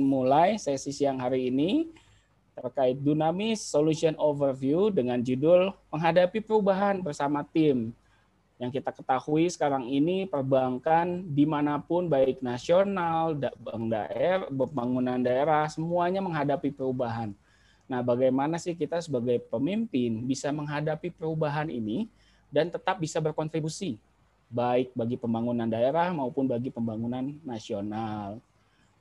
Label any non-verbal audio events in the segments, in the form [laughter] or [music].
mulai sesi siang hari ini terkait Dunamis Solution Overview dengan judul Menghadapi Perubahan Bersama Tim. Yang kita ketahui sekarang ini perbankan di mana pun baik nasional, bank daerah, pembangunan daerah, semuanya menghadapi perubahan. Nah, bagaimana sih kita sebagai pemimpin bisa menghadapi perubahan ini dan tetap bisa berkontribusi baik bagi pembangunan daerah maupun bagi pembangunan nasional.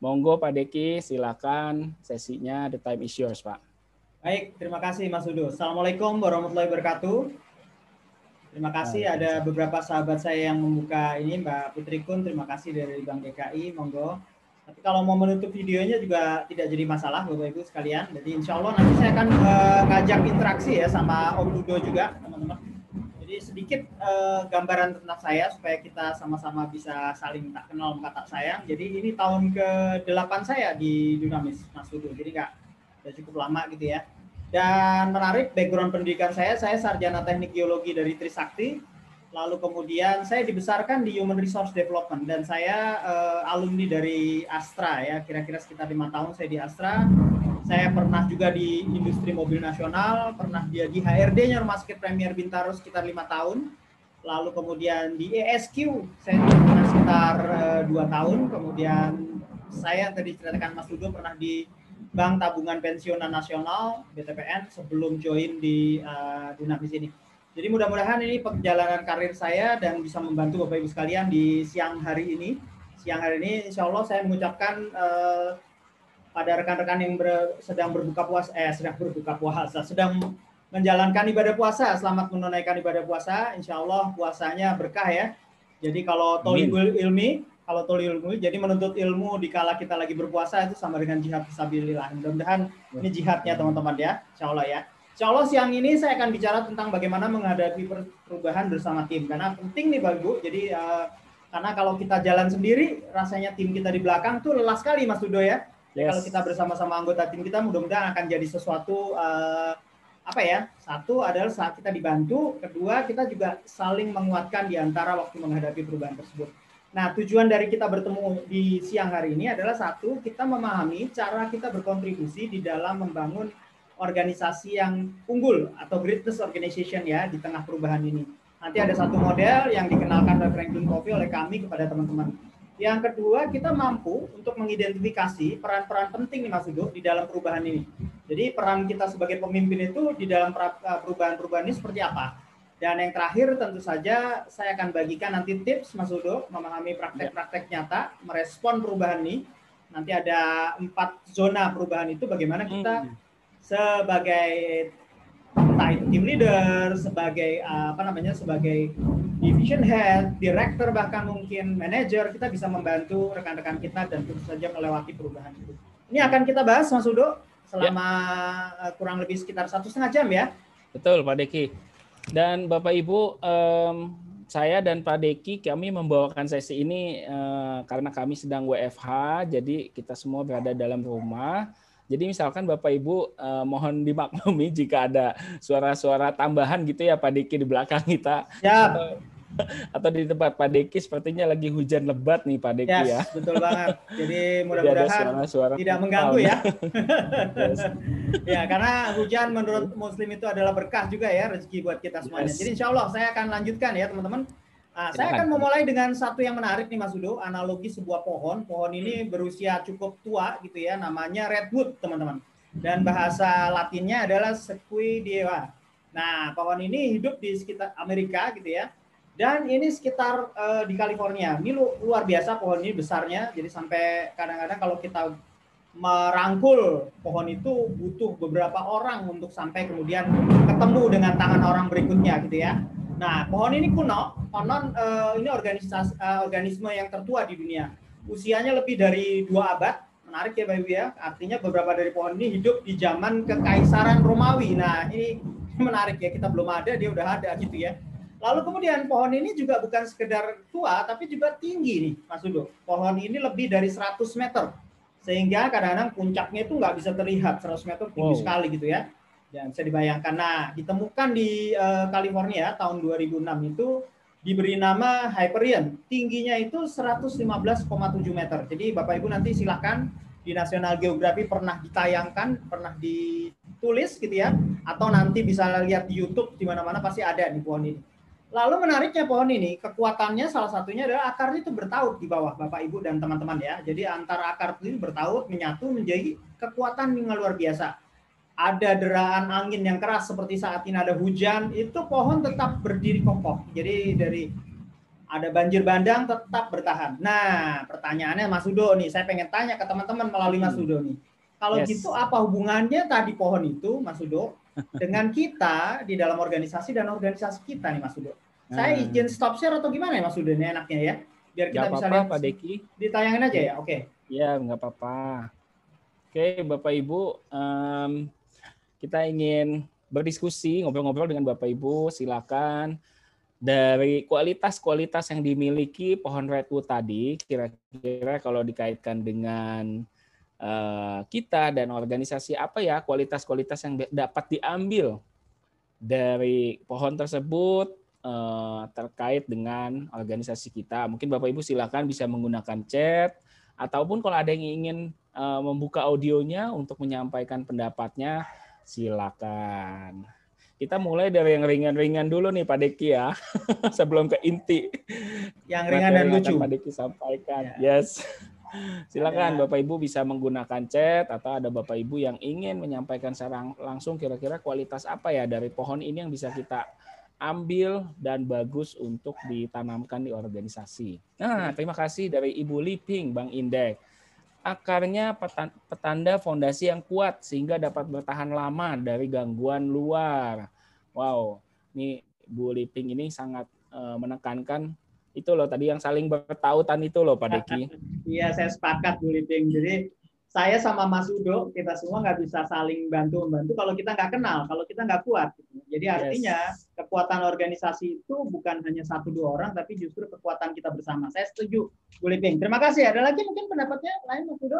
Monggo Pak Deki, silakan sesinya the time is yours, Pak. Baik, terima kasih Mas Udo. Assalamualaikum warahmatullahi wabarakatuh. Terima kasih ada beberapa sahabat saya yang membuka ini Mbak Putri Kun, terima kasih dari Bank DKI, monggo. Tapi kalau mau menutup videonya juga tidak jadi masalah Bapak Ibu sekalian. Jadi insya Allah nanti saya akan uh, ngajak interaksi ya sama Om Dudo juga teman-teman. Jadi sedikit uh, gambaran tentang saya supaya kita sama-sama bisa saling tak kenal maka tak sayang. Jadi ini tahun ke-8 saya di Dunamis Mas Dudo. Jadi nggak udah cukup lama gitu ya. Dan menarik background pendidikan saya, saya sarjana teknik geologi dari Trisakti lalu kemudian saya dibesarkan di Human Resource Development dan saya uh, alumni dari Astra ya kira-kira sekitar lima tahun saya di Astra saya pernah juga di industri mobil nasional pernah dia di HRD-nya Rumah Sakit Premier Bintaro sekitar lima tahun. Lalu kemudian di ESQ saya pernah sekitar uh, dua tahun. Kemudian saya tadi ceritakan Mas Dudo pernah di Bank Tabungan Pensiunan Nasional BTPN sebelum join di uh, Dunamis ini. Jadi mudah-mudahan ini perjalanan karir saya dan bisa membantu Bapak Ibu sekalian di siang hari ini. Siang hari ini insya Allah saya mengucapkan uh, pada rekan-rekan yang ber, sedang berbuka puasa, eh sedang berbuka puasa, sedang menjalankan ibadah puasa, selamat menunaikan ibadah puasa. Insya Allah puasanya berkah ya. Jadi kalau tolibul ilmi, kalau tolibul ilmi, jadi menuntut ilmu di kala kita lagi berpuasa itu sama dengan jihad fisabilillah. Mudah-mudahan ini jihadnya teman-teman ya, insya Allah ya. Insya Allah siang ini saya akan bicara tentang bagaimana menghadapi perubahan bersama tim karena penting nih Bapak Ibu. Jadi uh, karena kalau kita jalan sendiri rasanya tim kita di belakang tuh lelah sekali Mas Dudo ya. Yes. Kalau kita bersama-sama anggota tim kita mudah-mudahan akan jadi sesuatu uh, apa ya? Satu adalah saat kita dibantu, kedua kita juga saling menguatkan di antara waktu menghadapi perubahan tersebut. Nah, tujuan dari kita bertemu di siang hari ini adalah satu, kita memahami cara kita berkontribusi di dalam membangun organisasi yang unggul atau greatness organization ya di tengah perubahan ini. Nanti ada satu model yang dikenalkan oleh Franklin Covey oleh kami kepada teman-teman. Yang kedua, kita mampu untuk mengidentifikasi peran-peran penting nih Mas Udo di dalam perubahan ini. Jadi peran kita sebagai pemimpin itu di dalam eh, perubahan-perubahan ini seperti apa? Dan yang terakhir tentu saja saya akan bagikan nanti tips Mas Udo memahami praktek-praktek nyata merespon perubahan ini. Nanti ada empat zona perubahan itu bagaimana kita hmm sebagai entah itu team leader, sebagai uh, apa namanya, sebagai division head, director bahkan mungkin manager, kita bisa membantu rekan-rekan kita dan tentu saja melewati perubahan itu. Ini akan kita bahas Mas Udo selama ya. Uh, kurang lebih sekitar satu setengah jam ya. Betul Pak Deki. Dan Bapak Ibu, um, saya dan Pak Deki kami membawakan sesi ini uh, karena kami sedang WFH, jadi kita semua berada dalam rumah jadi misalkan Bapak Ibu eh, mohon dimaklumi jika ada suara-suara tambahan gitu ya Pak Diki di belakang kita. Ya. Atau, atau di tempat Pak Deki sepertinya lagi hujan lebat nih Pak Deki yes, ya. betul banget. Jadi [laughs] mudah-mudahan tidak mengganggu ya. [laughs] yes. [laughs] ya, karena hujan menurut muslim itu adalah berkah juga ya rezeki buat kita semuanya. Yes. Jadi insya Allah saya akan lanjutkan ya teman-teman Nah, saya akan memulai dengan satu yang menarik nih Mas Udo, analogi sebuah pohon. Pohon ini berusia cukup tua gitu ya, namanya redwood, teman-teman. Dan bahasa Latinnya adalah sequoia. Nah, pohon ini hidup di sekitar Amerika gitu ya. Dan ini sekitar uh, di California. Ini lu, luar biasa pohon ini besarnya. Jadi sampai kadang-kadang kalau kita merangkul pohon itu butuh beberapa orang untuk sampai kemudian ketemu dengan tangan orang berikutnya gitu ya. Nah, pohon ini kuno, konon uh, ini organisasi uh, organisme yang tertua di dunia. Usianya lebih dari dua abad. Menarik ya, Bapak ya. Artinya beberapa dari pohon ini hidup di zaman kekaisaran Romawi. Nah, ini [laughs] menarik ya. Kita belum ada, dia udah ada gitu ya. Lalu kemudian pohon ini juga bukan sekedar tua, tapi juga tinggi nih, Mas Udo. Pohon ini lebih dari 100 meter. Sehingga kadang-kadang puncaknya itu nggak bisa terlihat 100 meter tinggi wow. sekali gitu ya Ya, bisa dibayangkan. Nah, ditemukan di uh, California tahun 2006 itu diberi nama Hyperion. Tingginya itu 115,7 meter. Jadi Bapak Ibu nanti silahkan di National Geography pernah ditayangkan, pernah ditulis gitu ya, atau nanti bisa lihat di YouTube di mana-mana pasti ada di pohon ini. Lalu menariknya pohon ini, kekuatannya salah satunya adalah akarnya itu bertaut di bawah Bapak Ibu dan teman-teman ya. Jadi antara akar itu bertaut menyatu menjadi kekuatan yang luar biasa. Ada deraan angin yang keras seperti saat ini ada hujan, itu pohon tetap berdiri kokoh. Jadi dari ada banjir bandang tetap bertahan. Nah, pertanyaannya Mas Udo nih, saya pengen tanya ke teman-teman melalui Mas hmm. Udo nih. Kalau yes. gitu apa hubungannya tadi pohon itu, Mas Udo, dengan kita di dalam organisasi dan organisasi kita nih, Mas Udo? Saya hmm. izin stop share atau gimana ya Mas Udo ini enaknya ya? Biar kita gak bisa apa -apa, lihat. Pak Deki. Ditayangin aja ya, oke. Okay. Iya, nggak apa-apa. Oke, Bapak Ibu, um, kita ingin berdiskusi, ngobrol-ngobrol dengan Bapak Ibu, silakan dari kualitas-kualitas yang dimiliki pohon redwood tadi, kira-kira kalau dikaitkan dengan kita dan organisasi apa ya kualitas-kualitas yang dapat diambil dari pohon tersebut uh, terkait dengan organisasi kita. Mungkin Bapak Ibu silakan bisa menggunakan chat ataupun kalau ada yang ingin uh, membuka audionya untuk menyampaikan pendapatnya silakan. Kita mulai dari yang ringan-ringan dulu nih Pak Deki ya, [laughs] sebelum ke inti. Yang ringan dan lucu. Pak Deki sampaikan. Ya. Yes. Silakan ya. Bapak Ibu bisa menggunakan chat atau ada Bapak Ibu yang ingin menyampaikan secara langsung kira-kira kualitas apa ya dari pohon ini yang bisa kita ambil dan bagus untuk ditanamkan di organisasi. Nah, terima kasih dari Ibu Liping, Bang Indek akarnya petanda fondasi yang kuat sehingga dapat bertahan lama dari gangguan luar. Wow, ini Bu Liping ini sangat uh, menekankan itu loh tadi yang saling bertautan itu loh Pak Deki. Iya, saya sepakat Bu Liping. Jadi saya sama Mas Udo kita semua nggak bisa saling bantu membantu kalau kita nggak kenal, kalau kita nggak kuat. Jadi artinya yes. kekuatan organisasi itu bukan hanya satu dua orang, tapi justru kekuatan kita bersama. Saya setuju, Bu Liping. Terima kasih. Ada lagi mungkin pendapatnya lain Mas Udo?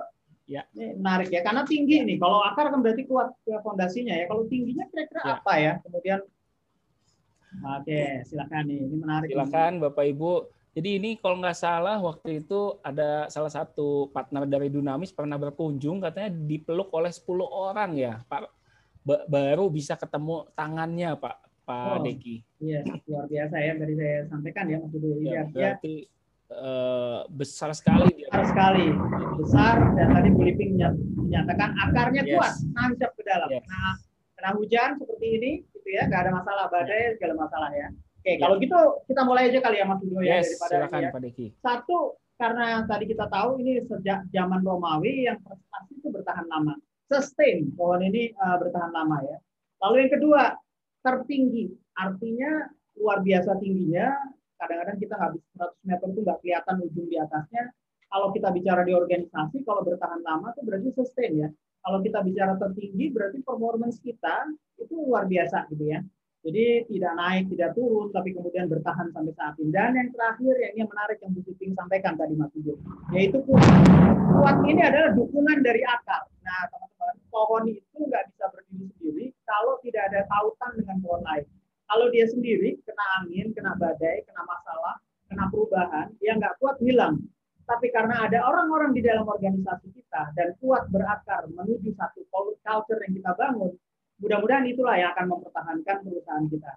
Ya. Ini menarik ya, karena tinggi nih. Kalau akar kan berarti kuat ke fondasinya ya. Kalau tingginya kira-kira ya. apa ya? Kemudian, oke, silakan nih. Ini menarik. Silakan Bapak Ibu jadi ini kalau nggak salah waktu itu ada salah satu partner dari Dunamis pernah berkunjung katanya dipeluk oleh 10 orang ya Pak baru bisa ketemu tangannya Pak Pak oh, Deki. Iya luar biasa ya dari saya sampaikan ya Mas Dulu. Ya, berarti uh, besar sekali dia. Besar sekali besar dan tadi Bu Liping menyatakan akarnya yes. kuat nancap ke dalam. Yes. Nah kena hujan seperti ini ya nggak ada masalah badai segala masalah ya. Oke, ya. kalau gitu kita mulai aja kali ya Mas Duno ya daripada silakan, ya. Pak. Satu karena tadi kita tahu ini sejak zaman Romawi yang prestasi itu bertahan lama. Sustain pohon ini uh, bertahan lama ya. Lalu yang kedua, tertinggi. Artinya luar biasa tingginya. Kadang-kadang kita habis 100 meter itu nggak kelihatan ujung di atasnya. Kalau kita bicara di organisasi, kalau bertahan lama itu berarti sustain ya. Kalau kita bicara tertinggi, berarti performance kita itu luar biasa gitu ya. Jadi tidak naik, tidak turun, tapi kemudian bertahan sampai saat ini. Dan yang terakhir, yang ini menarik yang Bu Siping sampaikan tadi Mas Ujo, yaitu kuat. Kuat ini adalah dukungan dari akar. Nah, teman-teman, pohon itu nggak bisa berdiri sendiri kalau tidak ada tautan dengan pohon lain. Kalau dia sendiri, kena angin, kena badai, kena masalah, kena perubahan, dia nggak kuat, hilang. Tapi karena ada orang-orang di dalam organisasi kita dan kuat berakar menuju satu culture yang kita bangun, mudah-mudahan itulah yang akan mempertahankan perusahaan kita.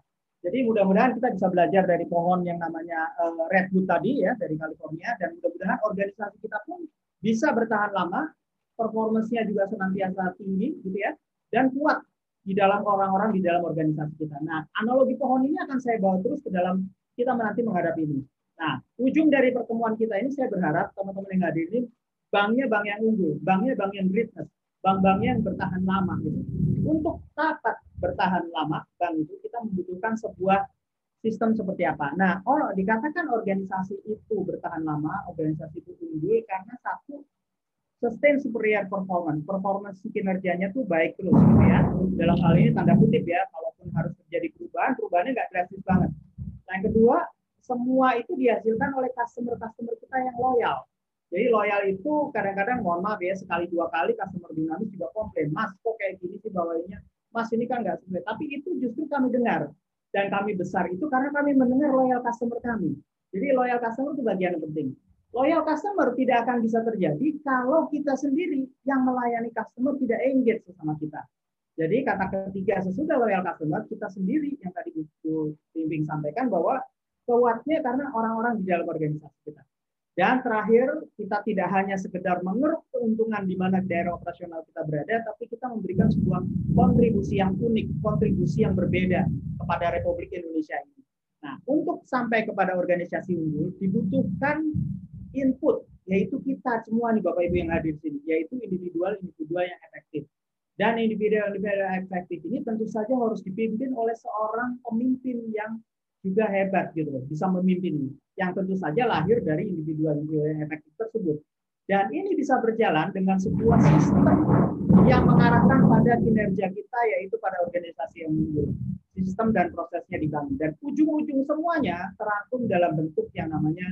Jadi mudah-mudahan kita bisa belajar dari pohon yang namanya uh, redwood tadi ya dari California dan mudah-mudahan organisasi kita pun bisa bertahan lama, performance-nya juga senantiasa tinggi gitu ya dan kuat di dalam orang-orang di dalam organisasi kita. Nah, analogi pohon ini akan saya bawa terus ke dalam kita nanti menghadapi ini. Nah, ujung dari pertemuan kita ini saya berharap teman-teman yang hadir ini banknya bank yang unggul, banknya bank yang greatness, bank-banknya yang bertahan lama gitu. Untuk dapat bertahan lama bank itu kita membutuhkan sebuah sistem seperti apa. Nah, oh dikatakan organisasi itu bertahan lama, organisasi itu unggul karena satu sustain superior performance, performance kinerjanya tuh baik terus gitu ya. Dalam hal ini tanda kutip ya, kalaupun harus terjadi perubahan, perubahannya nggak drastis banget. Nah, yang kedua, semua itu dihasilkan oleh customer-customer kita yang loyal. Jadi loyal itu kadang-kadang mohon maaf ya sekali dua kali customer dinamis juga komplain, Mas kok kayak gini sih bawainya, Mas ini kan nggak sesuai. Tapi itu justru kami dengar dan kami besar itu karena kami mendengar loyal customer kami. Jadi loyal customer itu bagian yang penting. Loyal customer tidak akan bisa terjadi kalau kita sendiri yang melayani customer tidak engage sama kita. Jadi kata ketiga sesudah loyal customer kita sendiri yang tadi Bu Bimbing sampaikan bahwa kuatnya karena orang-orang di dalam organisasi kita. Dan terakhir, kita tidak hanya sekedar mengeruk keuntungan di mana daerah operasional kita berada, tapi kita memberikan sebuah kontribusi yang unik, kontribusi yang berbeda kepada Republik Indonesia ini. Nah, untuk sampai kepada organisasi unggul, dibutuhkan input, yaitu kita semua nih Bapak Ibu yang hadir di sini, yaitu individual-individual yang efektif. Dan individual-individual yang efektif ini tentu saja harus dipimpin oleh seorang pemimpin yang juga hebat gitu bisa memimpin yang tentu saja lahir dari individual yang efektif tersebut. Dan ini bisa berjalan dengan sebuah sistem yang mengarahkan pada kinerja kita yaitu pada organisasi yang unggul. Sistem dan prosesnya dibangun dan ujung-ujung semuanya terangkum dalam bentuk yang namanya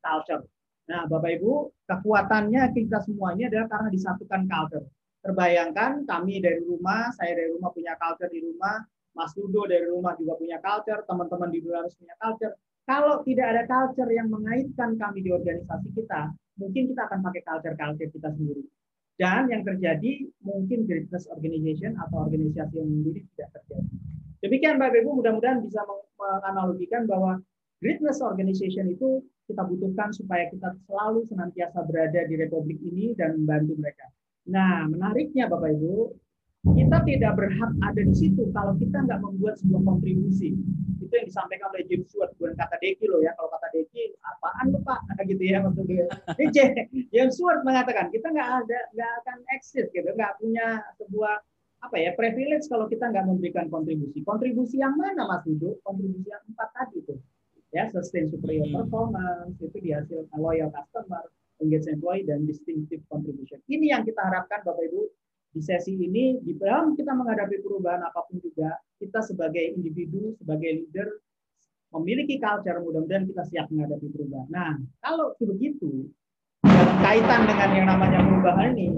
culture. Nah, Bapak Ibu, kekuatannya kita semuanya adalah karena disatukan culture. Terbayangkan kami dari rumah, saya dari rumah punya culture di rumah, Mas Ludo dari rumah juga punya culture, teman-teman di luar harus punya culture. Kalau tidak ada culture yang mengaitkan kami di organisasi kita, mungkin kita akan pakai culture-culture kita sendiri. Dan yang terjadi mungkin greatness organization atau organisasi yang sendiri tidak terjadi. Demikian Bapak Ibu, mudah-mudahan bisa menganalogikan bahwa greatness organization itu kita butuhkan supaya kita selalu senantiasa berada di republik ini dan membantu mereka. Nah, menariknya Bapak Ibu, kita tidak berhak ada di situ kalau kita nggak membuat sebuah kontribusi. Itu yang disampaikan oleh James Stewart, bukan kata Deki loh ya. Kalau kata Deki, apaan lu Pak? Gitu ya maksudnya. [laughs] James Stewart mengatakan kita nggak ada, nggak akan eksis gitu, nggak punya sebuah apa ya privilege kalau kita nggak memberikan kontribusi. Kontribusi yang mana Mas Yudo? Kontribusi yang empat tadi itu. Ya, sustain superior hmm. performance, itu dihasilkan loyal customer, engage employee, dan distinctive contribution. Ini yang kita harapkan Bapak Ibu di sesi ini di dalam kita menghadapi perubahan apa pun juga kita sebagai individu sebagai leader memiliki culture mudah-mudahan kita siap menghadapi perubahan. Nah kalau begitu dalam kaitan dengan yang namanya perubahan ini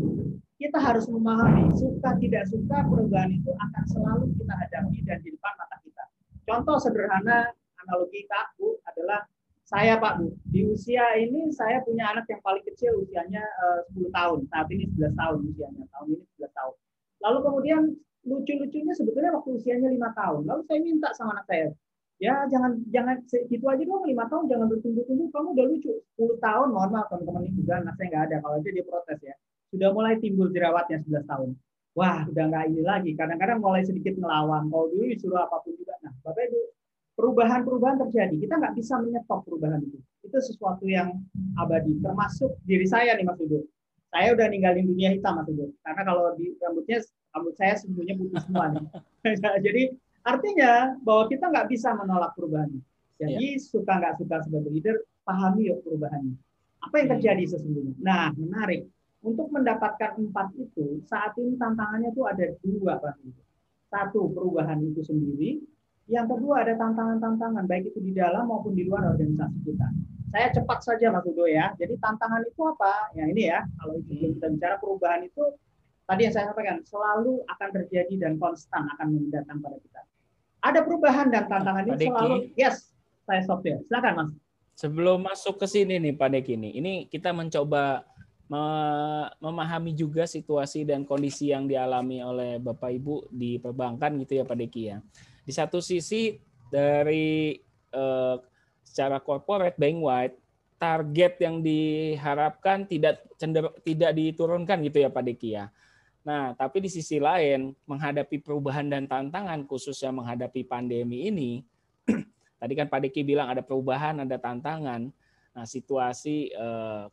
kita harus memahami suka tidak suka perubahan itu akan selalu kita hadapi dan di depan mata kita. Contoh sederhana analogi kaku adalah saya Pak Bu, di usia ini saya punya anak yang paling kecil usianya eh, uh, 10 tahun. Saat ini 11 tahun usianya. Tahun ini 11 tahun. Lalu kemudian lucu-lucunya sebetulnya waktu usianya lima tahun. Lalu saya minta sama anak saya, ya jangan jangan gitu aja dong lima tahun jangan bertumbuh-tumbuh. Kamu udah lucu. 10 tahun mohon maaf teman-teman ini juga anak saya nggak ada. Kalau aja dia protes ya. Sudah mulai timbul jerawatnya 11 tahun. Wah udah nggak ini lagi. Kadang-kadang mulai sedikit ngelawan kalau dulu disuruh apa pun juga. Nah bapak ibu perubahan-perubahan terjadi. Kita nggak bisa menyetop perubahan itu. Itu sesuatu yang abadi. Termasuk diri saya nih Mas Udo. Saya udah ninggalin dunia hitam Mas Udo. Karena kalau di rambutnya rambut saya sebetulnya putih semua nih. [laughs] Jadi artinya bahwa kita nggak bisa menolak perubahan. Jadi ya. suka nggak suka sebagai leader, pahami yuk perubahannya. Apa yang hmm. terjadi sesungguhnya? Nah, menarik. Untuk mendapatkan empat itu, saat ini tantangannya tuh ada dua, Pak. Satu, perubahan itu sendiri, yang kedua ada tantangan-tantangan baik itu di dalam maupun di luar organisasi kita. Saya cepat saja Mas Udo ya. Jadi tantangan itu apa? Ya ini ya, kalau itu belum kita bicara perubahan itu tadi yang saya sampaikan selalu akan terjadi dan konstan akan mendatang pada kita. Ada perubahan dan tantangan ini selalu. Yes, saya stop ya. Silakan Mas. Sebelum masuk ke sini nih Pak Deki ini, ini kita mencoba memahami juga situasi dan kondisi yang dialami oleh Bapak Ibu di perbankan gitu ya Pak Deki ya. Di satu sisi dari uh, secara corporate bank wide target yang diharapkan tidak cender tidak diturunkan gitu ya Pak Deki ya. Nah, tapi di sisi lain menghadapi perubahan dan tantangan khususnya menghadapi pandemi ini [clears throat] tadi kan Pak Deki bilang ada perubahan, ada tantangan. Nah, situasi eh,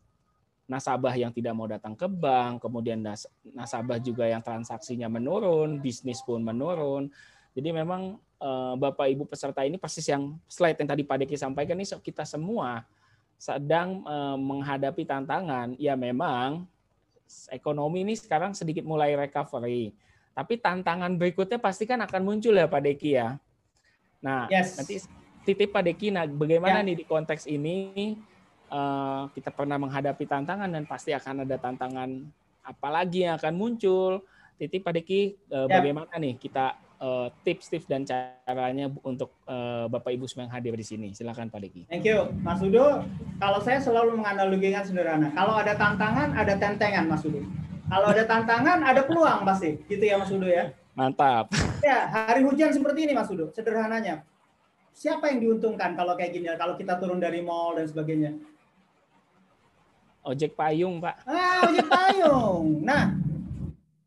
nasabah yang tidak mau datang ke bank, kemudian nasabah juga yang transaksinya menurun, bisnis pun menurun. Jadi memang uh, Bapak Ibu peserta ini pasti yang slide yang tadi Pak Deki sampaikan ini kita semua sedang uh, menghadapi tantangan. Ya memang ekonomi ini sekarang sedikit mulai recovery. Tapi tantangan berikutnya pasti kan akan muncul ya Pak Deki ya. Nah, yes. nanti titip Pak Deki, nah bagaimana ya. nih di konteks ini uh, kita pernah menghadapi tantangan dan pasti akan ada tantangan apalagi yang akan muncul. Titip Pak Deki, uh, ya. bagaimana nih kita tips-tips dan caranya untuk uh, Bapak Ibu semua yang hadir di sini. Silakan Pak Deki. Thank you, Mas Udo. Kalau saya selalu menganalogikan sederhana. Kalau ada tantangan, ada tentengan, Mas Udo. Kalau ada tantangan, ada peluang pasti. Gitu ya, Mas Udo ya. Mantap. Ya, hari hujan seperti ini, Mas Udo. Sederhananya. Siapa yang diuntungkan kalau kayak gini? Kalau kita turun dari mall dan sebagainya. Ojek payung, Pak. Ah, ojek payung. Nah,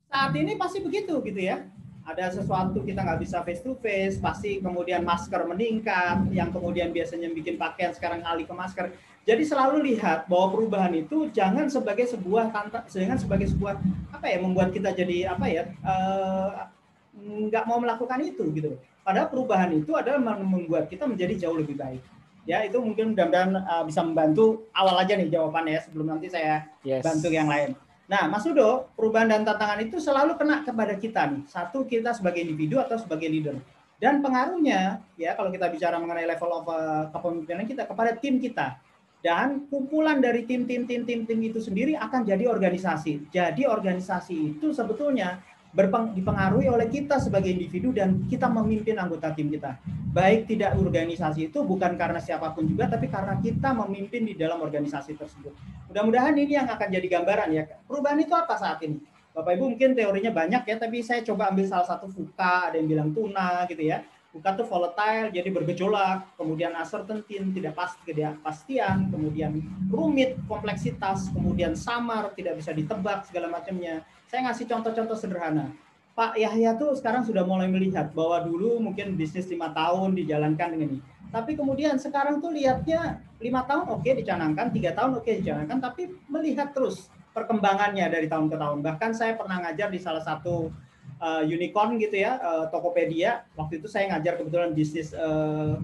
saat ini pasti begitu gitu ya ada sesuatu kita nggak bisa face to face, pasti kemudian masker meningkat, yang kemudian biasanya bikin pakaian sekarang alih ke masker. Jadi selalu lihat bahwa perubahan itu jangan sebagai sebuah tanta, jangan sebagai sebuah apa ya membuat kita jadi apa ya uh, nggak mau melakukan itu gitu. Padahal perubahan itu adalah membuat kita menjadi jauh lebih baik. Ya itu mungkin mudah-mudahan uh, bisa membantu awal aja nih jawabannya ya sebelum nanti saya yes. bantu yang lain. Nah, Mas Udo, perubahan dan tantangan itu selalu kena kepada kita nih. Satu kita sebagai individu atau sebagai leader. Dan pengaruhnya ya kalau kita bicara mengenai level of uh, kepemimpinan kita kepada tim kita. Dan kumpulan dari tim-tim tim-tim tim itu sendiri akan jadi organisasi. Jadi organisasi itu sebetulnya berpeng, dipengaruhi oleh kita sebagai individu dan kita memimpin anggota tim kita. Baik tidak organisasi itu bukan karena siapa pun juga, tapi karena kita memimpin di dalam organisasi tersebut. Mudah-mudahan ini yang akan jadi gambaran ya. Perubahan itu apa saat ini? Bapak Ibu mungkin teorinya banyak ya, tapi saya coba ambil salah satu fuka, ada yang bilang tuna gitu ya. Fuka itu volatile, jadi bergejolak, kemudian uncertainty, tidak pasti, tidak pastian, kemudian rumit, kompleksitas, kemudian samar, tidak bisa ditebak segala macamnya saya ngasih contoh-contoh sederhana. Pak Yahya tuh sekarang sudah mulai melihat bahwa dulu mungkin bisnis lima tahun dijalankan dengan ini. Tapi kemudian sekarang tuh lihatnya lima tahun oke okay, dicanangkan, tiga tahun oke okay, dicanangkan, tapi melihat terus perkembangannya dari tahun ke tahun. Bahkan saya pernah ngajar di salah satu uh, unicorn gitu ya, uh, Tokopedia. Waktu itu saya ngajar kebetulan bisnis uh,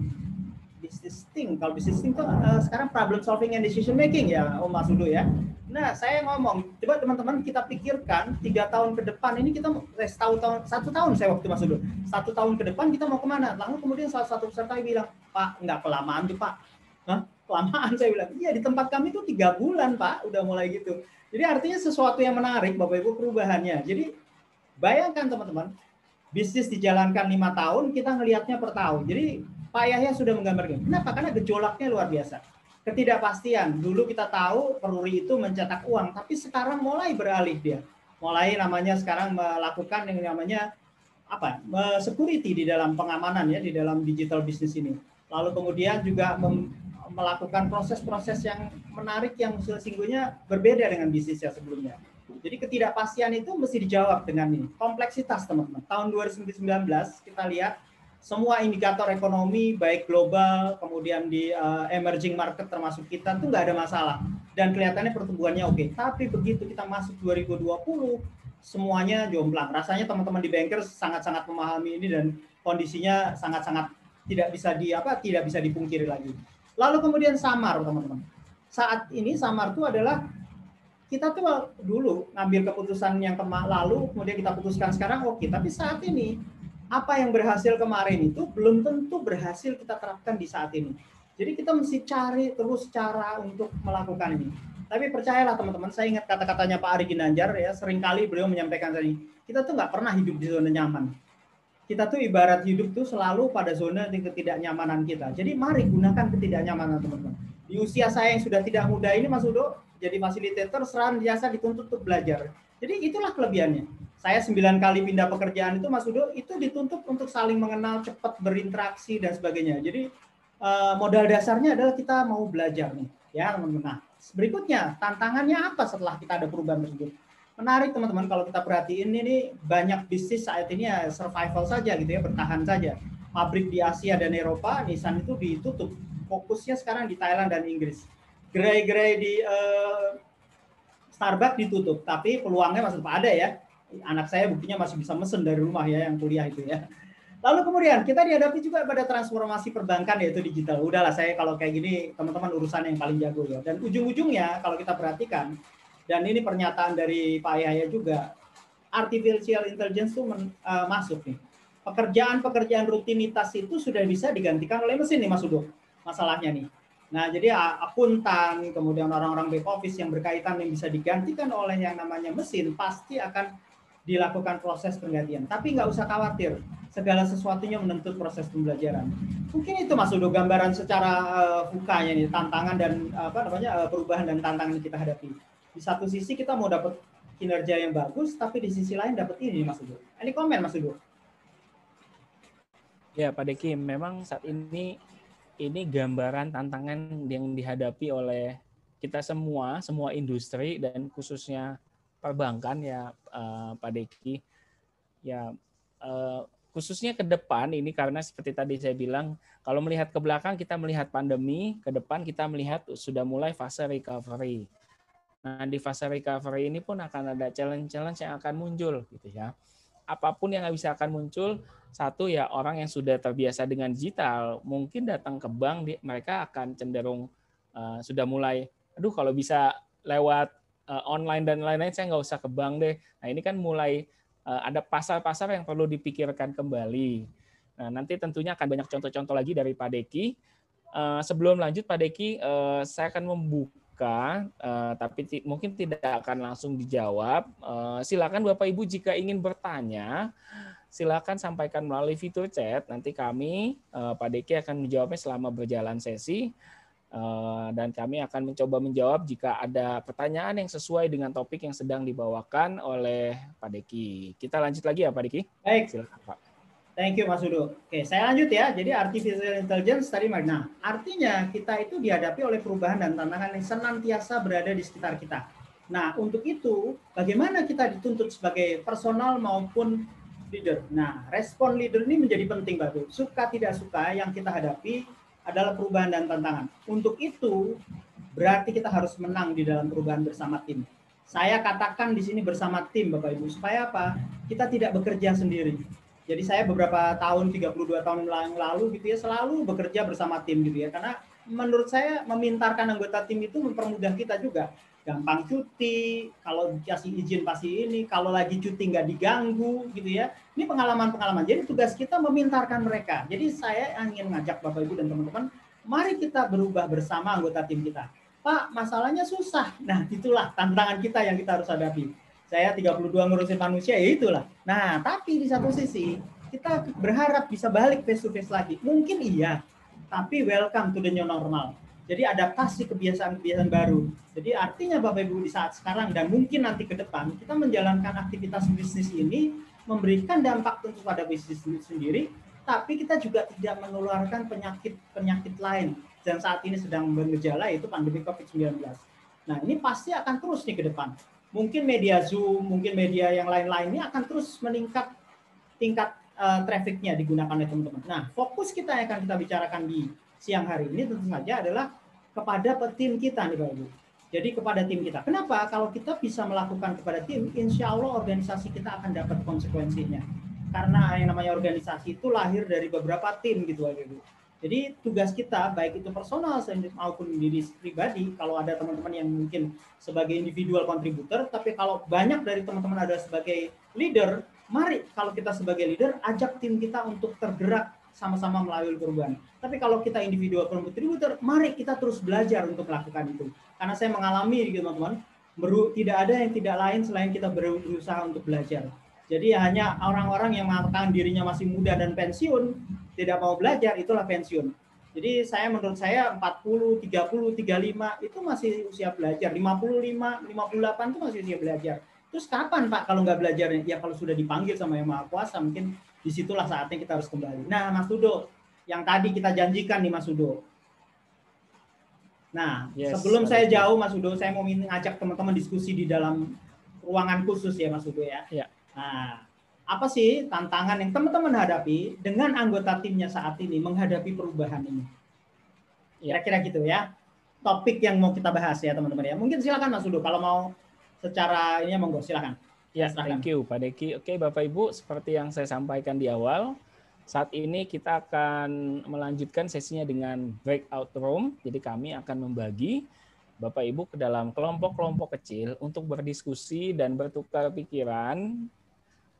bisnis thing. Kalau bisnis thing tuh uh, sekarang problem solving and decision making ya, Om Mas Udo ya. Nah, saya ngomong, coba teman-teman kita pikirkan tiga tahun ke depan ini kita eh, satu tahun satu tahun saya waktu masuk dulu satu tahun ke depan kita mau ke mana? Lalu kemudian salah satu peserta bilang, Pak, nggak kelamaan tuh Pak. Hah? Kelamaan [laughs] saya bilang, iya di tempat kami itu tiga bulan Pak, udah mulai gitu. Jadi artinya sesuatu yang menarik Bapak Ibu perubahannya. Jadi bayangkan teman-teman, bisnis dijalankan lima tahun, kita ngelihatnya per tahun. Jadi Pak Yahya sudah menggambarkan. Kenapa? Karena gejolaknya luar biasa ketidakpastian. Dulu kita tahu Peruri itu mencetak uang, tapi sekarang mulai beralih dia. Mulai namanya sekarang melakukan yang namanya apa? security di dalam pengamanan ya di dalam digital bisnis ini. Lalu kemudian juga melakukan proses-proses yang menarik yang sesungguhnya berbeda dengan bisnis yang sebelumnya. Jadi ketidakpastian itu mesti dijawab dengan ini. Kompleksitas teman-teman. Tahun 2019 kita lihat semua indikator ekonomi baik global kemudian di uh, emerging market termasuk kita itu nggak ada masalah dan kelihatannya pertumbuhannya oke. Okay. Tapi begitu kita masuk 2020 semuanya jomplang. Rasanya teman-teman di banker sangat-sangat memahami ini dan kondisinya sangat-sangat tidak bisa di apa tidak bisa dipungkiri lagi. Lalu kemudian samar teman-teman. Saat ini samar itu adalah kita tuh dulu ngambil keputusan yang lalu kemudian kita putuskan sekarang oke okay. tapi saat ini apa yang berhasil kemarin itu belum tentu berhasil kita terapkan di saat ini. Jadi kita mesti cari terus cara untuk melakukan ini. Tapi percayalah teman-teman, saya ingat kata-katanya Pak Ari Ginanjar ya, sering kali beliau menyampaikan tadi, kita tuh nggak pernah hidup di zona nyaman. Kita tuh ibarat hidup tuh selalu pada zona ketidaknyamanan kita. Jadi mari gunakan ketidaknyamanan teman-teman. Di usia saya yang sudah tidak muda ini Mas Udo, jadi fasilitator seran biasa dituntut untuk belajar. Jadi itulah kelebihannya saya sembilan kali pindah pekerjaan itu Mas Udo itu dituntut untuk saling mengenal, cepat berinteraksi dan sebagainya. Jadi uh, modal dasarnya adalah kita mau belajar nih, ya teman-teman. Nah, berikutnya tantangannya apa setelah kita ada perubahan tersebut? Menarik teman-teman kalau kita perhatiin ini banyak bisnis saat ini ya survival saja gitu ya, bertahan saja. Pabrik di Asia dan Eropa, Nissan itu ditutup. Fokusnya sekarang di Thailand dan Inggris. Gerai-gerai di uh, Starbucks ditutup, tapi peluangnya masih ada ya anak saya buktinya masih bisa mesen dari rumah ya yang kuliah itu ya. Lalu kemudian kita dihadapi juga pada transformasi perbankan yaitu digital. Udahlah saya kalau kayak gini teman-teman urusan yang paling jago ya. Dan ujung-ujungnya kalau kita perhatikan dan ini pernyataan dari Pak Yahya juga artificial intelligence itu men, uh, masuk nih. Pekerjaan-pekerjaan rutinitas itu sudah bisa digantikan oleh mesin nih Mas Udo. Masalahnya nih. Nah, jadi akuntan, kemudian orang-orang back office yang berkaitan yang bisa digantikan oleh yang namanya mesin pasti akan dilakukan proses penggantian. Tapi nggak usah khawatir, segala sesuatunya menuntut proses pembelajaran. Mungkin itu Mas Udo gambaran secara uh, fukanya nih tantangan dan apa namanya uh, perubahan dan tantangan yang kita hadapi. Di satu sisi kita mau dapat kinerja yang bagus, tapi di sisi lain dapat ini Mas Udo. Ini komen Mas Udo. Ya Pak Deki, memang saat ini ini gambaran tantangan yang dihadapi oleh kita semua, semua industri dan khususnya perbankan ya uh, Pak Deki. Ya uh, khususnya ke depan ini karena seperti tadi saya bilang kalau melihat ke belakang kita melihat pandemi, ke depan kita melihat sudah mulai fase recovery. Nah, di fase recovery ini pun akan ada challenge-challenge yang akan muncul gitu ya. Apa pun yang bisa akan muncul, satu ya orang yang sudah terbiasa dengan digital, mungkin datang ke bank mereka akan cenderung uh, sudah mulai aduh kalau bisa lewat uh, online dan lain-lain saya nggak usah ke bank deh. Nah, ini kan mulai Eh, ada pasar-pasar yang perlu dipikirkan kembali. Nah, nanti tentunya akan banyak contoh-contoh lagi dari Pak Deki. Eh, sebelum lanjut Pak Deki, eh, saya akan membuka, tapi mungkin tidak akan langsung dijawab. Silakan Bapak Ibu jika ingin bertanya, silakan sampaikan melalui fitur chat. Nanti kami, Pak Deki akan menjawabnya selama berjalan sesi. Eh, dan kami akan mencoba menjawab jika ada pertanyaan yang sesuai dengan topik yang sedang dibawakan oleh Pak Deki. Kita lanjut lagi ya Pak Deki. Baik. Silakan Pak. Thank you Mas Udo. Oke, saya lanjut ya. Jadi artificial intelligence tadi Nah, artinya kita itu dihadapi oleh perubahan dan tantangan yang senantiasa berada di sekitar kita. Nah, untuk itu bagaimana kita dituntut sebagai personal maupun leader. Nah, respon leader ini menjadi penting Pak Suka tidak suka yang kita hadapi adalah perubahan dan tantangan. Untuk itu, berarti kita harus menang di dalam perubahan bersama tim. Saya katakan di sini bersama tim Bapak Ibu supaya apa? Kita tidak bekerja sendiri. Jadi saya beberapa tahun 32 tahun yang lalu gitu ya selalu bekerja bersama tim gitu ya karena menurut saya memintarkan anggota tim itu mempermudah kita juga gampang cuti, kalau dikasih izin pasti ini, kalau lagi cuti nggak diganggu gitu ya. Ini pengalaman-pengalaman. Jadi tugas kita memintarkan mereka. Jadi saya ingin ngajak Bapak Ibu dan teman-teman, mari kita berubah bersama anggota tim kita. Pak, masalahnya susah. Nah, itulah tantangan kita yang kita harus hadapi. Saya 32 ngurusin manusia, ya itulah. Nah, tapi di satu sisi, kita berharap bisa balik face to face lagi. Mungkin iya, tapi welcome to the new normal jadi adaptasi kebiasaan-kebiasaan baru. Jadi artinya Bapak Ibu di saat sekarang dan mungkin nanti ke depan kita menjalankan aktivitas bisnis ini memberikan dampak tentu pada bisnis sendiri, tapi kita juga tidak menularkan penyakit-penyakit lain dan saat ini sedang bergejala yaitu pandemi COVID-19. Nah ini pasti akan terus nih ke depan. Mungkin media Zoom, mungkin media yang lain-lainnya akan terus meningkat tingkat uh, trafficnya digunakan oleh teman-teman. Nah fokus kita yang akan kita bicarakan di siang hari ini tentu saja adalah kepada tim kita nih Bapak Ibu. Jadi kepada tim kita. Kenapa? Kalau kita bisa melakukan kepada tim, insya Allah organisasi kita akan dapat konsekuensinya. Karena yang namanya organisasi itu lahir dari beberapa tim gitu Bapak Ibu. Jadi tugas kita baik itu personal maupun diri pribadi, kalau ada teman-teman yang mungkin sebagai individual kontributor, tapi kalau banyak dari teman-teman ada sebagai leader, mari kalau kita sebagai leader ajak tim kita untuk tergerak sama-sama melalui perubahan. Tapi kalau kita individual contributor, mari kita terus belajar untuk melakukan itu. Karena saya mengalami gitu teman-teman, tidak ada yang tidak lain selain kita berusaha untuk belajar. Jadi hanya orang-orang yang mengatakan dirinya masih muda dan pensiun, tidak mau belajar, itulah pensiun. Jadi saya menurut saya 40, 30, 35 itu masih usia belajar. 55, 58 itu masih usia belajar. Terus kapan Pak kalau nggak belajar? Ya kalau sudah dipanggil sama Yang Maha Kuasa mungkin di situlah saatnya kita harus kembali. Nah, Mas Tudo, yang tadi kita janjikan nih Mas Tudo. Nah, yes, sebelum saya jauh Mas Udo, saya mau ngajak teman-teman diskusi di dalam ruangan khusus ya Mas Udo ya. ya. Nah, apa sih tantangan yang teman-teman hadapi dengan anggota timnya saat ini menghadapi perubahan ini? Ya. Kira-kira gitu ya. Topik yang mau kita bahas ya teman-teman ya. Mungkin silakan Mas Udo kalau mau secara ini monggo silakan. Ya, thank you Pak Deki. Oke Bapak Ibu, seperti yang saya sampaikan di awal, saat ini kita akan melanjutkan sesinya dengan breakout room. Jadi kami akan membagi Bapak Ibu ke dalam kelompok-kelompok kecil untuk berdiskusi dan bertukar pikiran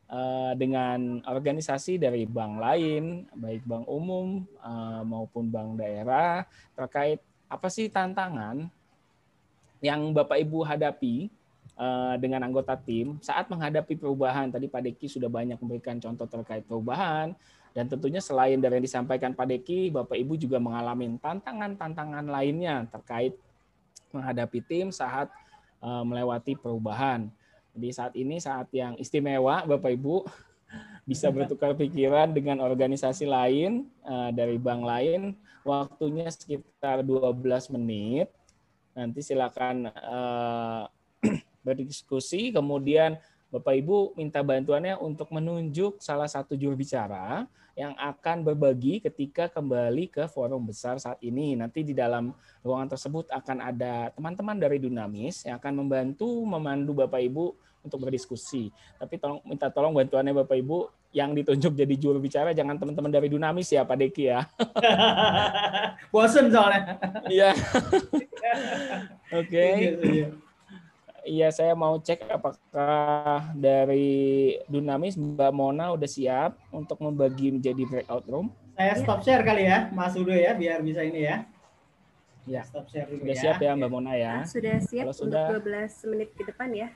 uh, dengan organisasi dari bank lain, baik bank umum uh, maupun bank daerah terkait apa sih tantangan yang Bapak Ibu hadapi uh, dengan anggota tim saat menghadapi perubahan. Tadi Pak Deki sudah banyak memberikan contoh terkait perubahan dan tentunya selain dari yang disampaikan Pak Deki, Bapak Ibu juga mengalami tantangan-tantangan lainnya terkait menghadapi tim saat uh, melewati perubahan. Jadi saat ini saat yang istimewa Bapak Ibu [laughs] bisa [laughs] bertukar pikiran dengan organisasi lain uh, dari bank lain. Waktunya sekitar 12 menit. Nanti silakan uh, berdiskusi kemudian Bapak Ibu minta bantuannya untuk menunjuk salah satu juru bicara yang akan berbagi ketika kembali ke forum besar saat ini. Nanti di dalam ruangan tersebut akan ada teman-teman dari Dunamis yang akan membantu memandu Bapak Ibu untuk berdiskusi. Tapi tolong minta tolong bantuannya Bapak Ibu yang ditunjuk jadi juru bicara jangan teman-teman dari Dunamis ya Pak Deki ya. [laughs] Bosen soalnya. Iya. [laughs] Oke. Iya, iya. Saya mau cek apakah dari Dunamis Mbak Mona udah siap untuk membagi menjadi breakout room. Saya stop share kali ya, Mas Udo ya, biar bisa ini ya. Ya. Stop share dulu sudah ya. siap ya Mbak Mona ya. Nah, sudah siap Kalau untuk sudah... 12 menit ke depan ya.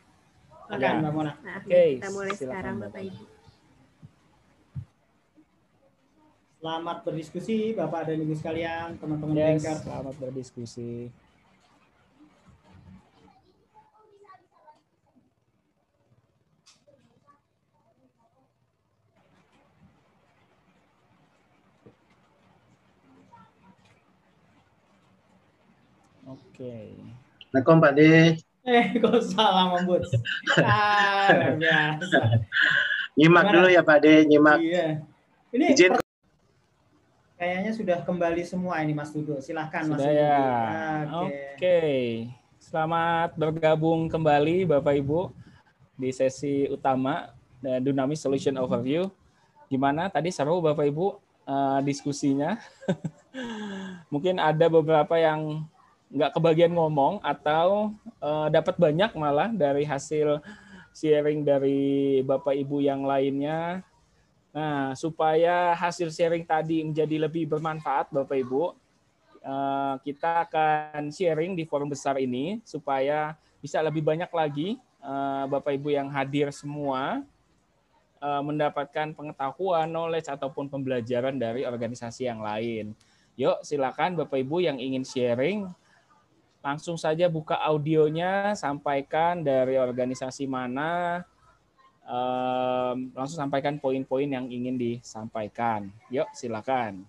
Oke, ya. Mbak Mona. Nah, Oke, kita mulai silakan, sekarang Bapak Ibu. Selamat berdiskusi Bapak dan Ibu sekalian, teman-teman yes, Selamat berdiskusi. Oke. Assalamualaikum Pak De. Eh, kok salah membut. Ah, biasa. Nyimak Gimana? dulu ya Pak De, nyimak. Iya. Ini Izin. kayaknya sudah kembali semua ini Mas Dudo. Silahkan Mas Dudo. ya. Oke. Okay. Selamat bergabung kembali Bapak Ibu di sesi utama Dynamic Solution Overview. Gimana tadi seru Bapak Ibu uh, diskusinya? [laughs] Mungkin ada beberapa yang nggak kebagian ngomong atau uh, dapat banyak malah dari hasil sharing dari Bapak Ibu yang lainnya. Nah, supaya hasil sharing tadi menjadi lebih bermanfaat Bapak Ibu, uh, kita akan sharing di forum besar ini supaya bisa lebih banyak lagi uh, Bapak Ibu yang hadir semua mendapatkan pengetahuan, knowledge ataupun pembelajaran dari organisasi yang lain. Yuk, silakan Bapak Ibu yang ingin sharing langsung saja buka audionya, sampaikan dari organisasi mana, um, langsung sampaikan poin-poin yang ingin disampaikan. Yuk, silakan.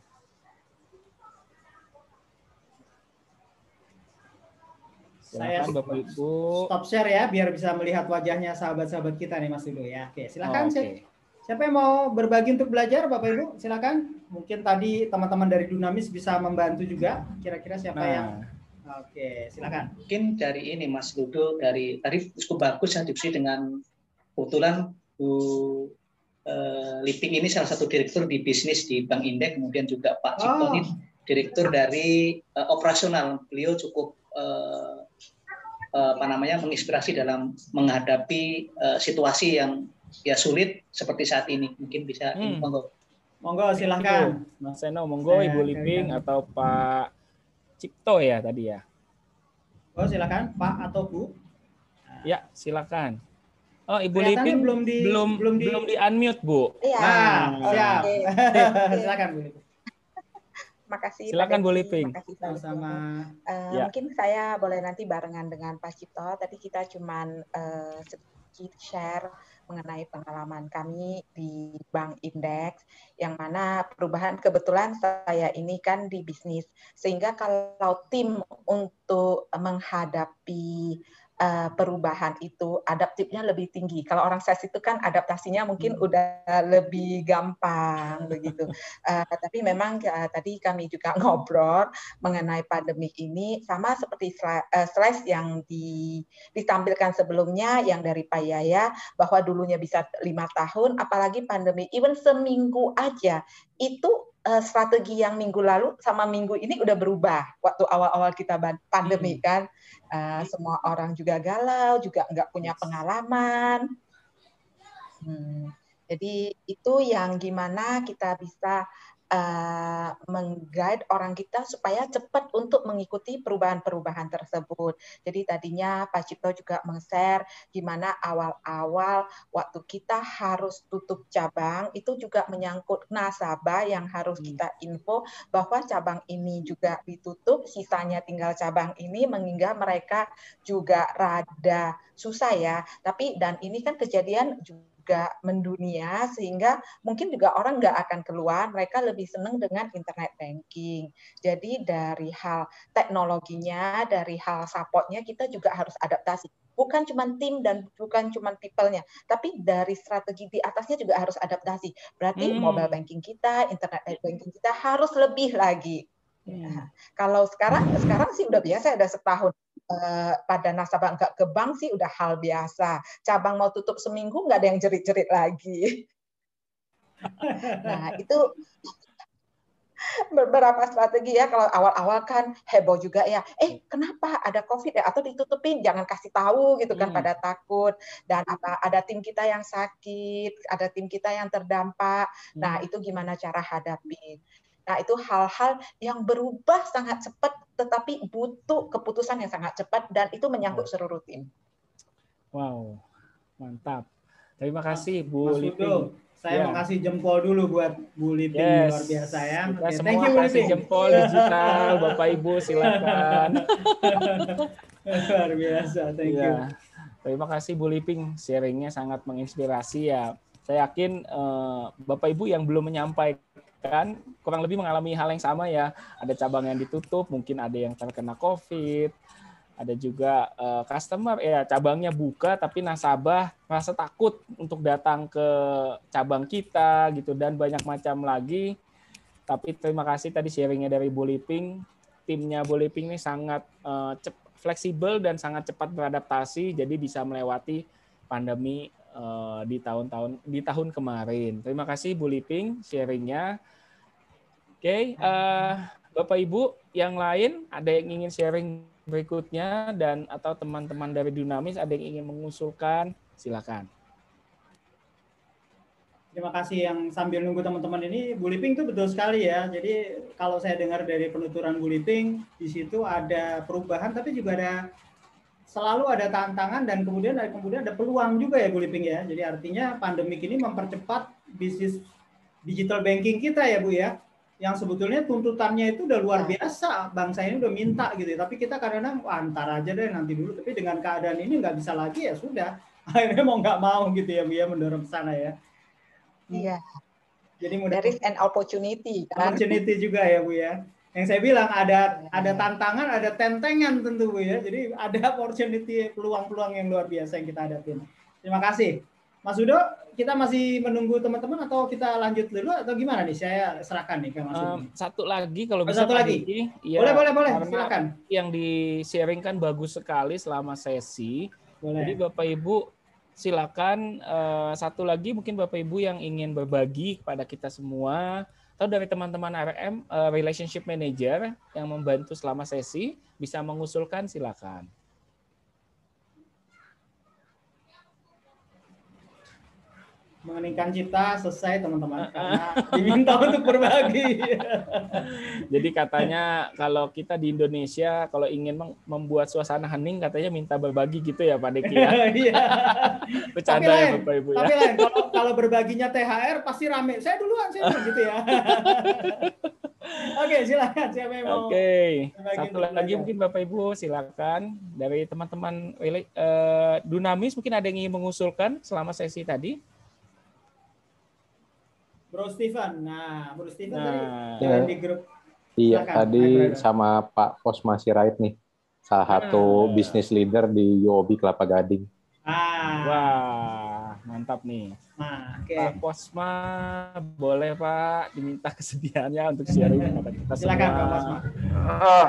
Silakan Saya Bapak Ibu. Stop share ya, biar bisa melihat wajahnya sahabat-sahabat kita nih Mas Dudo ya. Oke, silakan. Oh, okay. Siapa yang mau berbagi untuk belajar, Bapak Ibu? Silakan. Mungkin tadi teman-teman dari Dunamis bisa membantu juga. Kira-kira siapa nah. yang Oke, silakan. Mungkin dari ini Mas Ludo dari tadi cukup bagus ya diskusi dengan kebetulan Bu uh, Liping ini salah satu direktur di bisnis di Bank Indek, kemudian juga Pak Cipto oh. ini direktur dari uh, operasional. Beliau cukup uh, uh, apa namanya menginspirasi dalam menghadapi uh, situasi yang ya sulit seperti saat ini. Mungkin bisa hmm. monggo. Monggo silahkan. Mas Seno, monggo Ibu Liping atau Pak Cipto ya tadi ya. Oh silakan Pak atau Bu. Ya silakan. Oh Ibu Lipin belum di belum belum di, belum di unmute Bu. Iya. Nah, siap. Okay. [laughs] silakan Bu Lipin. [laughs] Makasih. Silakan Bu Liping. Sama-sama. Uh, ya. Mungkin saya boleh nanti barengan dengan Pak Cipto. Tadi kita cuman uh, sedikit share mengenai pengalaman kami di Bank Indeks, yang mana perubahan kebetulan saya ini kan di bisnis, sehingga kalau tim untuk menghadapi uh, perubahan itu adaptifnya lebih tinggi. Kalau orang sales itu kan adaptasinya mungkin hmm. udah lebih gampang begitu. Uh, [laughs] tapi memang uh, tadi kami juga [laughs] ngobrol mengenai pandemi ini sama seperti slide yang di, ditampilkan sebelumnya yang dari Pak Yaya bahwa dulunya bisa lima tahun, apalagi pandemi, even seminggu aja itu strategi yang minggu lalu sama minggu ini udah berubah waktu awal-awal kita pandemi hmm. kan uh, semua orang juga galau juga nggak punya pengalaman hmm. jadi itu yang gimana kita bisa uh, mengguide orang kita supaya cepat untuk mengikuti perubahan-perubahan tersebut. Jadi tadinya Pak Cipto juga meng-share gimana awal-awal waktu kita harus tutup cabang itu juga menyangkut nasabah yang harus hmm. kita info bahwa cabang ini juga ditutup, sisanya tinggal cabang ini mengingat mereka juga rada susah ya. Tapi dan ini kan kejadian juga juga mendunia sehingga mungkin juga orang nggak akan keluar, mereka lebih senang dengan internet banking. Jadi dari hal teknologinya, dari hal supportnya kita juga harus adaptasi. Bukan cuma tim dan bukan cuma people-nya, tapi dari strategi di atasnya juga harus adaptasi. Berarti hmm. mobile banking kita, internet banking kita harus lebih lagi. Hmm. Nah, kalau sekarang sekarang sih udah biasa ada setahun Eh, pada nasabah nggak ke bank sih udah hal biasa. Cabang mau tutup seminggu nggak ada yang jerit-jerit lagi. [laughs] nah itu beberapa strategi ya kalau awal-awal kan heboh juga ya eh kenapa ada covid ya atau ditutupin jangan kasih tahu gitu kan hmm. pada takut dan apa ada tim kita yang sakit ada tim kita yang terdampak nah hmm. itu gimana cara hadapin Nah, itu hal-hal yang berubah sangat cepat, tetapi butuh keputusan yang sangat cepat, dan itu menyangkut seluruh tim. Wow, mantap. Terima kasih, Bu Mas Liping. Saya ya. mau kasih jempol dulu buat Bu Liping, yes. luar biasa ya. Kita okay. semua Thank you, kasih Liping. jempol digital, Bapak Ibu silakan. [laughs] luar biasa, thank ya. you. Terima kasih Bu Liping, sharingnya sangat menginspirasi ya. Saya yakin uh, Bapak Ibu yang belum menyampaikan kan kurang lebih mengalami hal yang sama ya. Ada cabang yang ditutup, mungkin ada yang terkena COVID, ada juga uh, customer ya cabangnya buka tapi nasabah merasa takut untuk datang ke cabang kita gitu dan banyak macam lagi. Tapi terima kasih tadi sharingnya dari Buliping. Timnya Buliping ini sangat uh, fleksibel dan sangat cepat beradaptasi, jadi bisa melewati pandemi uh, di tahun-tahun di tahun kemarin. Terima kasih Bu Liping sharingnya. Oke, okay, uh, eh, Bapak Ibu yang lain ada yang ingin sharing berikutnya dan atau teman-teman dari Dinamis ada yang ingin mengusulkan, silakan. Terima kasih yang sambil nunggu teman-teman ini, Bu Liping itu betul sekali ya. Jadi kalau saya dengar dari penuturan Bu Liping, di situ ada perubahan tapi juga ada selalu ada tantangan dan kemudian ada kemudian ada peluang juga ya Bu Liping ya. Jadi artinya pandemik ini mempercepat bisnis digital banking kita ya Bu ya yang sebetulnya tuntutannya itu udah luar ya. biasa bangsa ini udah minta gitu ya. tapi kita kadang-kadang antar aja deh nanti dulu. Tapi dengan keadaan ini nggak bisa lagi ya sudah. [laughs] Akhirnya mau nggak mau gitu ya Bu ya mendorong ke sana ya. Iya. Jadi mudah there is an opportunity kan? opportunity juga ya Bu ya yang saya bilang ada ada tantangan ada tentengan tentu Bu ya jadi ada opportunity peluang-peluang yang luar biasa yang kita hadapin. Terima kasih. Mas Udo, kita masih menunggu teman-teman atau kita lanjut dulu atau gimana nih? Saya serahkan nih ke Mas. Um, satu lagi kalau oh, bisa. Satu lagi. ya, boleh, boleh, boleh. Silakan. Yang di-sharingkan bagus sekali selama sesi. Boleh. Jadi Bapak Ibu silakan uh, satu lagi mungkin Bapak Ibu yang ingin berbagi kepada kita semua atau dari teman-teman RM uh, eh, relationship manager yang membantu selama sesi bisa mengusulkan silakan. Mengeningkan cipta selesai teman-teman karena diminta [laughs] untuk berbagi. [laughs] Jadi katanya kalau kita di Indonesia kalau ingin membuat suasana hening katanya minta berbagi gitu ya Pak Deki ya. [laughs] Iya. Bercanda ya Bapak Ibu ya. Tapi lain kalau kalau berbaginya THR pasti rame. Saya duluan saya duluan gitu ya. Oke, silakan siapa yang mau. Oke. Satu lagi mungkin Bapak Ibu silakan dari teman-teman uh, Dunamis mungkin ada yang ingin mengusulkan selama sesi tadi. Bro Steven. Nah, Bro Steven nah, tadi ya. di grup. Iya, Silakan. tadi sama Pak Pos masih right nih. Salah satu nah. bisnis leader di UOB Kelapa Gading. Ah. Wah, mantap nih. Nah, okay. Pak Posma, boleh Pak diminta kesediaannya untuk sharing kepada kita Silakan Pak Posma. Oh,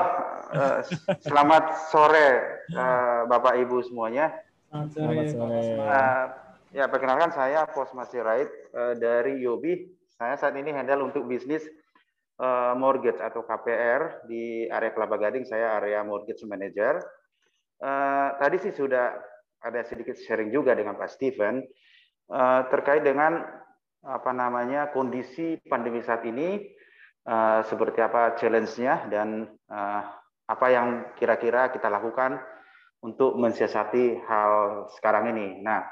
uh, selamat sore uh, Bapak Ibu semuanya. Selamat sore. Selamat sore. Uh, ya, perkenalkan saya Posma Sirait uh, dari UOB saya saat ini handle untuk bisnis uh, mortgage atau KPR di area Kelapa Gading. Saya area mortgage manager. Uh, tadi sih sudah ada sedikit sharing juga dengan Pak Steven terkait dengan apa namanya kondisi pandemi saat ini seperti apa challenge-nya dan apa yang kira-kira kita lakukan untuk mensiasati hal sekarang ini. Nah,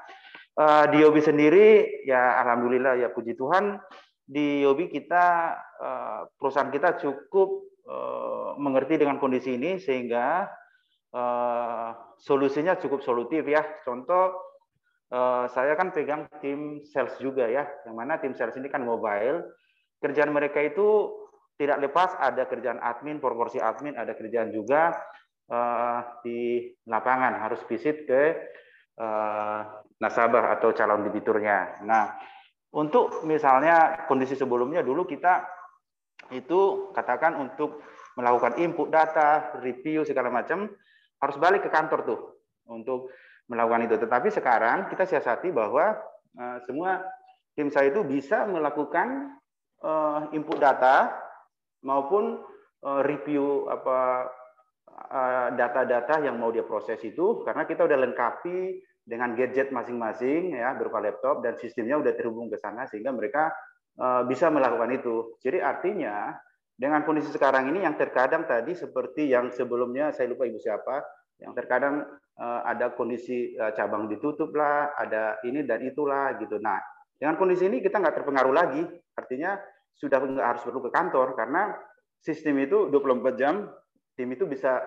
uh, di Yobi sendiri ya alhamdulillah ya puji Tuhan di Yobi kita uh, perusahaan kita cukup uh, mengerti dengan kondisi ini sehingga uh, solusinya cukup solutif ya. Contoh uh, saya kan pegang tim sales juga ya, yang mana tim sales ini kan mobile. Kerjaan mereka itu tidak lepas ada kerjaan admin, proporsi admin, ada kerjaan juga uh, di lapangan harus visit ke nasabah atau calon debiturnya. Nah, untuk misalnya kondisi sebelumnya dulu kita itu katakan untuk melakukan input data, review segala macam harus balik ke kantor tuh untuk melakukan itu. Tetapi sekarang kita siasati bahwa uh, semua tim saya itu bisa melakukan uh, input data maupun review apa Eh, data-data yang mau dia proses itu karena kita udah lengkapi dengan gadget masing-masing ya berupa laptop dan sistemnya udah terhubung ke sana sehingga mereka uh, bisa melakukan itu. Jadi artinya dengan kondisi sekarang ini yang terkadang tadi seperti yang sebelumnya saya lupa ibu siapa yang terkadang uh, ada kondisi cabang ditutup lah, ada ini dan itulah gitu. Nah dengan kondisi ini kita nggak terpengaruh lagi, artinya sudah nggak harus perlu ke kantor karena sistem itu 24 jam tim itu bisa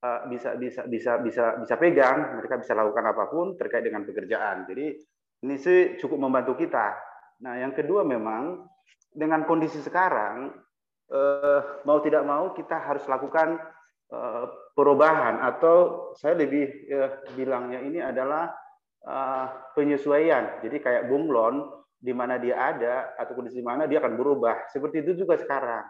uh, bisa bisa bisa bisa bisa pegang, mereka bisa lakukan apa pun terkait dengan pekerjaan. Jadi ini sih cukup membantu kita. Nah, yang kedua memang dengan kondisi sekarang uh, mau tidak mau kita harus lakukan uh, perubahan atau saya lebih uh, bilangnya ini adalah uh, penyesuaian. Jadi kayak bunglon di mana dia ada atau kondisi mana dia akan berubah. Seperti itu juga sekarang.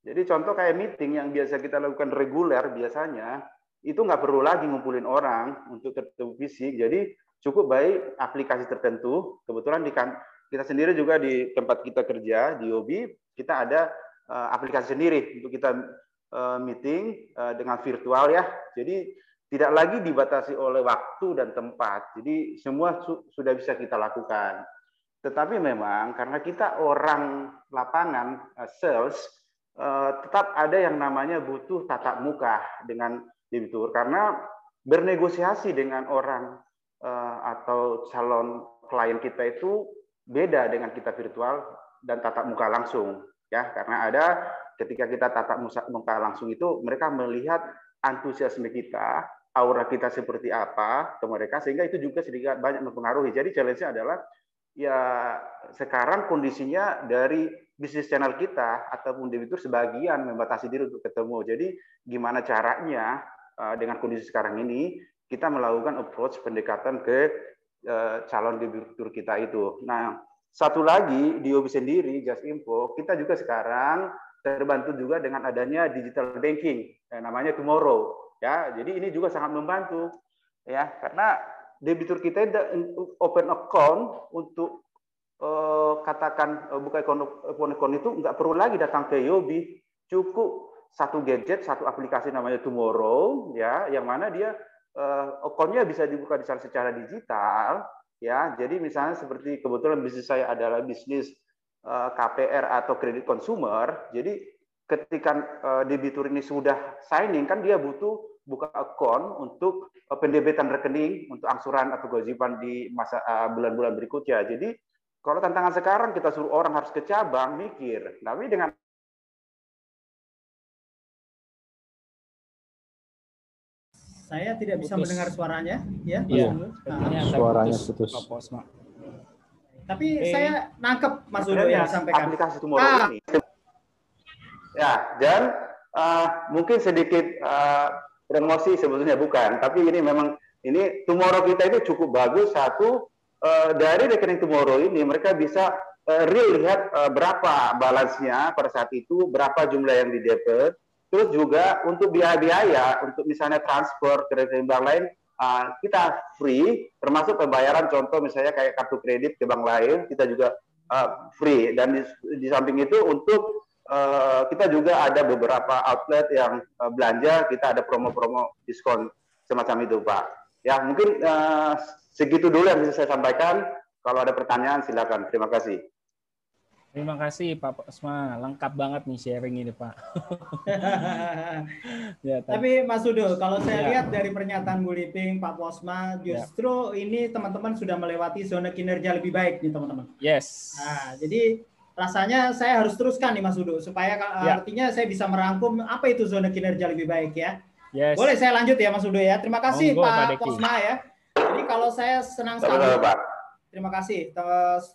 Jadi contoh kayak meeting yang biasa kita lakukan reguler biasanya itu nggak perlu lagi ngumpulin orang untuk ketemu fisik. Jadi cukup baik aplikasi tertentu. Kebetulan di kan, kita sendiri juga di tempat kita kerja di Obi kita ada uh, aplikasi sendiri untuk kita uh, meeting uh, dengan virtual ya. Jadi tidak lagi dibatasi oleh waktu dan tempat. Jadi semua su sudah bisa kita lakukan. Tetapi memang karena kita orang lapangan uh, sales tetap ada yang namanya butuh tatap muka dengan debitur karena bernegosiasi dengan orang uh, atau calon klien kita itu beda dengan kita virtual dan tatap muka langsung ya. Karena ada ketika kita tatap muka langsung itu mereka melihat antusiasme kita aura kita seperti apa ke mereka sehingga itu juga sedikit banyak mempengaruhi. Jadi challenge-nya adalah ya sekarang kondisinya dari bisnis channel kita ataupun debitur sebagian membatasi diri untuk ketemu. Jadi gimana caranya uh, dengan kondisi sekarang ini kita melakukan approach pendekatan ke uh, calon debitur kita itu. Nah, satu lagi di OB sendiri Just Info kita juga sekarang terbantu juga dengan adanya digital banking eh, namanya Tomorrow ya. Jadi ini juga sangat membantu ya karena debitur kita open account untuk Eh, katakan uh, buka akun itu nggak perlu lagi datang ke Yobi, cukup satu gadget, satu aplikasi namanya Tomorrow, ya, yang mana dia uh, akunnya bisa dibuka di secara digital, ya. Jadi misalnya seperti kebetulan bisnis saya adalah bisnis uh, KPR atau kredit consumer, jadi ketika uh, debitur ini sudah signing kan dia butuh buka akun untuk uh, pendebitan rekening untuk angsuran atau kewajiban di masa bulan-bulan uh, berikutnya. Jadi kalau tantangan sekarang kita suruh orang harus ke cabang, mikir. Tapi dengan saya tidak bisa putus. mendengar suaranya, ya. Iya. Nah, suaranya putus. Tapi Oke. saya nangkep Mas Udo yang sampaikan. Aplikasi Tomorrow ah. ini. Ya, dan uh, mungkin sedikit uh, promosi sebetulnya bukan, tapi ini memang ini Tomorrow kita itu cukup bagus satu uh, dari rekening tomorrow ini mereka bisa uh, real lihat uh, berapa balance-nya pada saat itu, berapa jumlah yang di debit, terus juga untuk biaya-biaya untuk misalnya transfer ke rekening bank lain uh, kita free, termasuk pembayaran contoh misalnya kayak kartu kredit ke bank lain kita juga uh, free. Dan di, di samping itu untuk uh, kita juga ada beberapa outlet yang uh, belanja kita ada promo-promo diskon semacam itu Pak. Ya mungkin uh, Segitu dulu yang bisa saya sampaikan. Kalau ada pertanyaan silakan. Terima kasih. Terima kasih Pak Posma, lengkap banget nih sharing ini Pak. [laughs] ya, tapi Mas Udo, kalau saya ya. lihat dari pernyataan Bu Liping, Pak Posma, justru ya. ini teman-teman sudah melewati zona kinerja lebih baik nih teman-teman. Yes. Nah, jadi rasanya saya harus teruskan nih Mas Udo, supaya ya. artinya saya bisa merangkum apa itu zona kinerja lebih baik ya. Yes. Boleh saya lanjut ya Mas Udo ya. Terima kasih Monggo, Pak, Pak Posma ya. Jadi kalau saya senang sekali. Pak Terima kasih.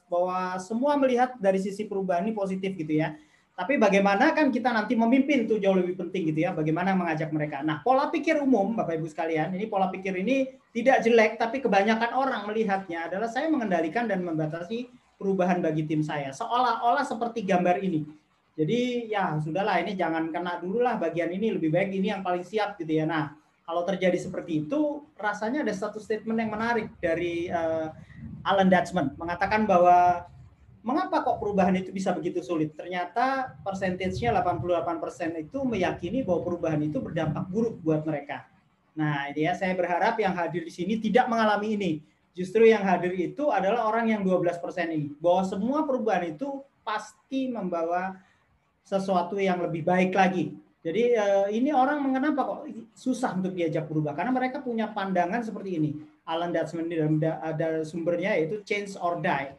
Bahwa semua melihat dari sisi perubahan ini positif gitu ya. Tapi bagaimana kan kita nanti memimpin itu jauh lebih penting gitu ya. Bagaimana mengajak mereka. Nah, pola pikir umum Bapak Ibu sekalian, ini pola pikir ini tidak jelek tapi kebanyakan orang melihatnya adalah saya mengendalikan dan membatasi perubahan bagi tim saya. Seolah-olah seperti gambar ini. Jadi ya sudahlah ini jangan kena dulu lah bagian ini lebih baik ini yang paling siap gitu ya. Nah, kalau terjadi seperti itu rasanya ada satu statement yang menarik dari uh, Alan Dutchman mengatakan bahwa mengapa kok perubahan itu bisa begitu sulit? Ternyata persentasenya 88% itu meyakini bahwa perubahan itu berdampak buruk buat mereka. Nah, ini ya saya berharap yang hadir di sini tidak mengalami ini. Justru yang hadir itu adalah orang yang 12% ini. Bahwa semua perubahan itu pasti membawa sesuatu yang lebih baik lagi. Jadi eh, ini orang mengenapa kok susah untuk diajak berubah karena mereka punya pandangan seperti ini Alan Dutchman dalam ada sumbernya yaitu change or die.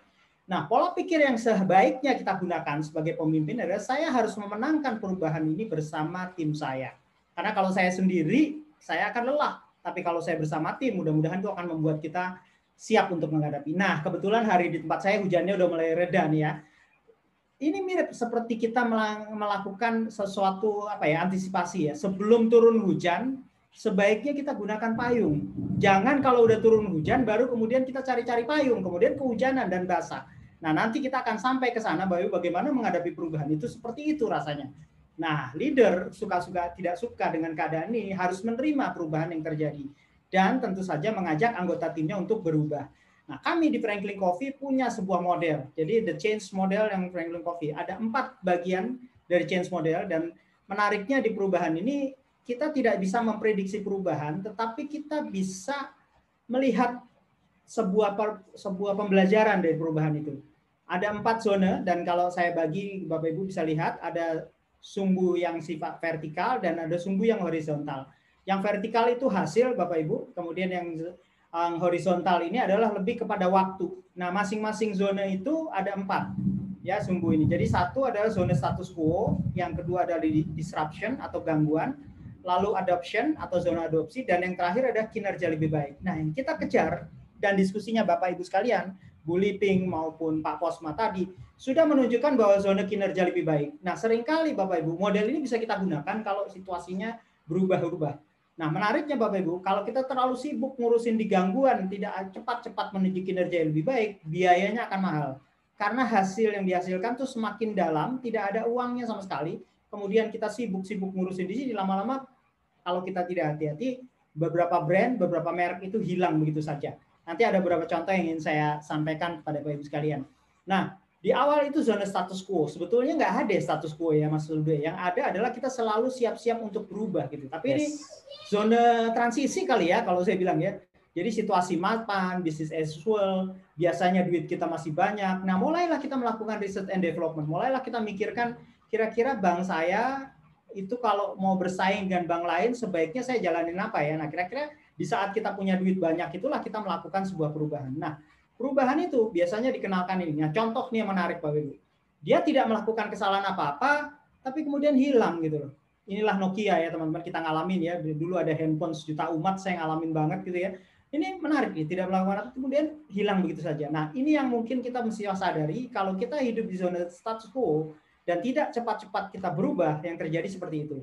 Nah, pola pikir yang sebaiknya kita gunakan sebagai pemimpin adalah saya harus memenangkan perubahan ini bersama tim saya. Karena kalau saya sendiri, saya akan lelah. Tapi kalau saya bersama tim, mudah-mudahan itu akan membuat kita siap untuk menghadapi. Nah, kebetulan hari di tempat saya hujannya udah mulai reda nih ya. Ini mirip seperti kita melakukan sesuatu apa ya antisipasi ya. Sebelum turun hujan, sebaiknya kita gunakan payung. Jangan kalau udah turun hujan baru kemudian kita cari-cari payung, kemudian kehujanan dan basah. Nah, nanti kita akan sampai ke sana bahwa bagaimana menghadapi perubahan itu seperti itu rasanya. Nah, leader suka-suka tidak suka dengan keadaan ini harus menerima perubahan yang terjadi dan tentu saja mengajak anggota timnya untuk berubah. Nah, kami di Franklin Coffee punya sebuah model. Jadi the change model yang Franklin Coffee ada empat bagian dari change model dan menariknya di perubahan ini kita tidak bisa memprediksi perubahan, tetapi kita bisa melihat sebuah sebuah pembelajaran dari perubahan itu. Ada empat zona dan kalau saya bagi Bapak Ibu bisa lihat ada sumbu yang sifat vertikal dan ada sumbu yang horizontal. Yang vertikal itu hasil Bapak Ibu, kemudian yang yang horizontal ini adalah lebih kepada waktu. Nah, masing-masing zona itu ada empat ya sumbu ini. Jadi satu adalah zona status quo, yang kedua adalah disruption atau gangguan, lalu adoption atau zona adopsi, dan yang terakhir ada kinerja lebih baik. Nah, yang kita kejar dan diskusinya Bapak Ibu sekalian, Bu Liping maupun Pak Posma tadi, sudah menunjukkan bahwa zona kinerja lebih baik. Nah, sering kali Bapak Ibu, model ini bisa kita gunakan kalau situasinya berubah-ubah. Nah, menariknya Bapak Ibu, kalau kita terlalu sibuk ngurusin di gangguan, tidak cepat-cepat menuju kinerja yang lebih baik, biayanya akan mahal. Karena hasil yang dihasilkan tuh semakin dalam, tidak ada uangnya sama sekali. Kemudian kita sibuk-sibuk ngurusin di sini, lama-lama kalau kita tidak hati-hati, beberapa brand, beberapa merek itu hilang begitu saja. Nanti ada beberapa contoh yang ingin saya sampaikan kepada Bapak Ibu sekalian. Nah, di awal itu zona status quo. Sebetulnya nggak ada status quo ya Mas Ludo. Yang ada adalah kita selalu siap-siap untuk berubah gitu. Tapi yes. ini zona transisi kali ya kalau saya bilang ya. Jadi situasi mapan, bisnis as usual, biasanya duit kita masih banyak. Nah, mulailah kita melakukan research and development. Mulailah kita mikirkan kira-kira bank saya itu kalau mau bersaing dengan bank lain sebaiknya saya jalanin apa ya? Nah, kira-kira di saat kita punya duit banyak itulah kita melakukan sebuah perubahan. Nah, perubahan itu biasanya dikenalkan ini. Nah, contoh nih yang menarik Pak Ibu. Dia tidak melakukan kesalahan apa-apa, tapi kemudian hilang gitu loh. Inilah Nokia ya teman-teman kita ngalamin ya. Dulu ada handphone sejuta umat saya ngalamin banget gitu ya. Ini menarik nih, tidak melakukan apa kemudian hilang begitu saja. Nah, ini yang mungkin kita mesti sadari kalau kita hidup di zona status quo, dan tidak cepat-cepat kita berubah, yang terjadi seperti itu.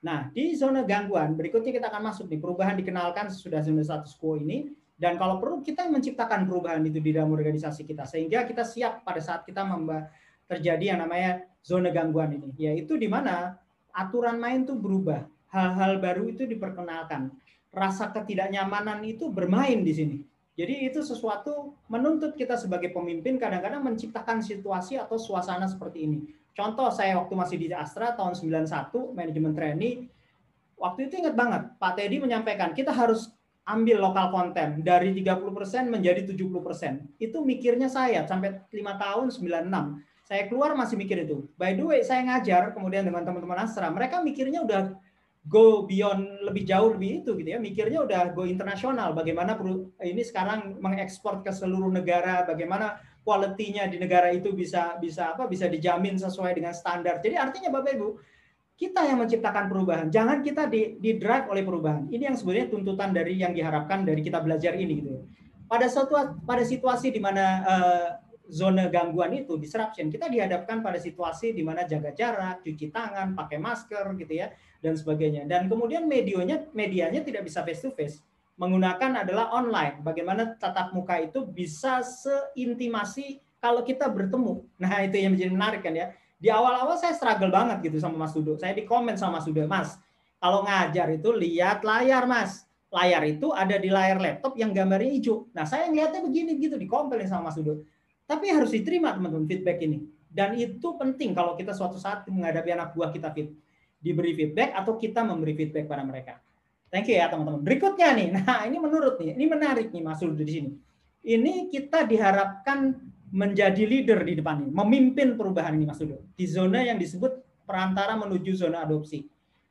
Nah, di zona gangguan, berikutnya kita akan masuk nih, perubahan dikenalkan sudah zona status quo ini, dan kalau perlu kita menciptakan perubahan itu di dalam organisasi kita, sehingga kita siap pada saat kita terjadi yang namanya zona gangguan ini, yaitu di mana aturan main itu berubah, hal-hal baru itu diperkenalkan, rasa ketidaknyamanan itu bermain di sini. Jadi itu sesuatu menuntut kita sebagai pemimpin kadang-kadang menciptakan situasi atau suasana seperti ini Contoh saya waktu masih di Astra tahun 91 manajemen trainee waktu itu ingat banget Pak Teddy menyampaikan kita harus ambil lokal konten dari 30% menjadi 70%. Itu mikirnya saya sampai 5 tahun 96. Saya keluar masih mikir itu. By the way, saya ngajar kemudian dengan teman-teman Astra, mereka mikirnya udah go beyond lebih jauh lebih itu gitu ya. Mikirnya udah go internasional. Bagaimana ini sekarang mengekspor ke seluruh negara, bagaimana kualitinya di negara itu bisa bisa apa bisa dijamin sesuai dengan standar. Jadi artinya Bapak Ibu, kita yang menciptakan perubahan. Jangan kita di, di drive oleh perubahan. Ini yang sebenarnya tuntutan dari yang diharapkan dari kita belajar ini gitu. Ya. Pada suatu pada situasi di mana uh, zona gangguan itu disruption, kita dihadapkan pada situasi di mana jaga jarak, cuci tangan, pakai masker gitu ya dan sebagainya. Dan kemudian medianya medianya tidak bisa face to face. Menggunakan adalah online. Bagaimana tatap muka itu bisa seintimasi kalau kita bertemu. Nah, itu yang menjadi menarik kan ya. Di awal-awal saya struggle banget gitu sama Mas Dudo. Saya di komen sama Mas Dudo, Mas, kalau ngajar itu lihat layar, Mas. Layar itu ada di layar laptop yang gambarnya hijau. Nah, saya ngeliatnya begini gitu, dikompelin sama Mas Dudo tapi harus diterima teman-teman feedback ini. Dan itu penting kalau kita suatu saat menghadapi anak buah kita fit, diberi feedback atau kita memberi feedback pada mereka. Thank you ya teman-teman. Berikutnya nih, [laughs] nah ini menurut nih, ini menarik nih Mas di sini. Ini kita diharapkan menjadi leader di depan ini, memimpin perubahan ini Mas Udo. Di zona yang disebut perantara menuju zona adopsi.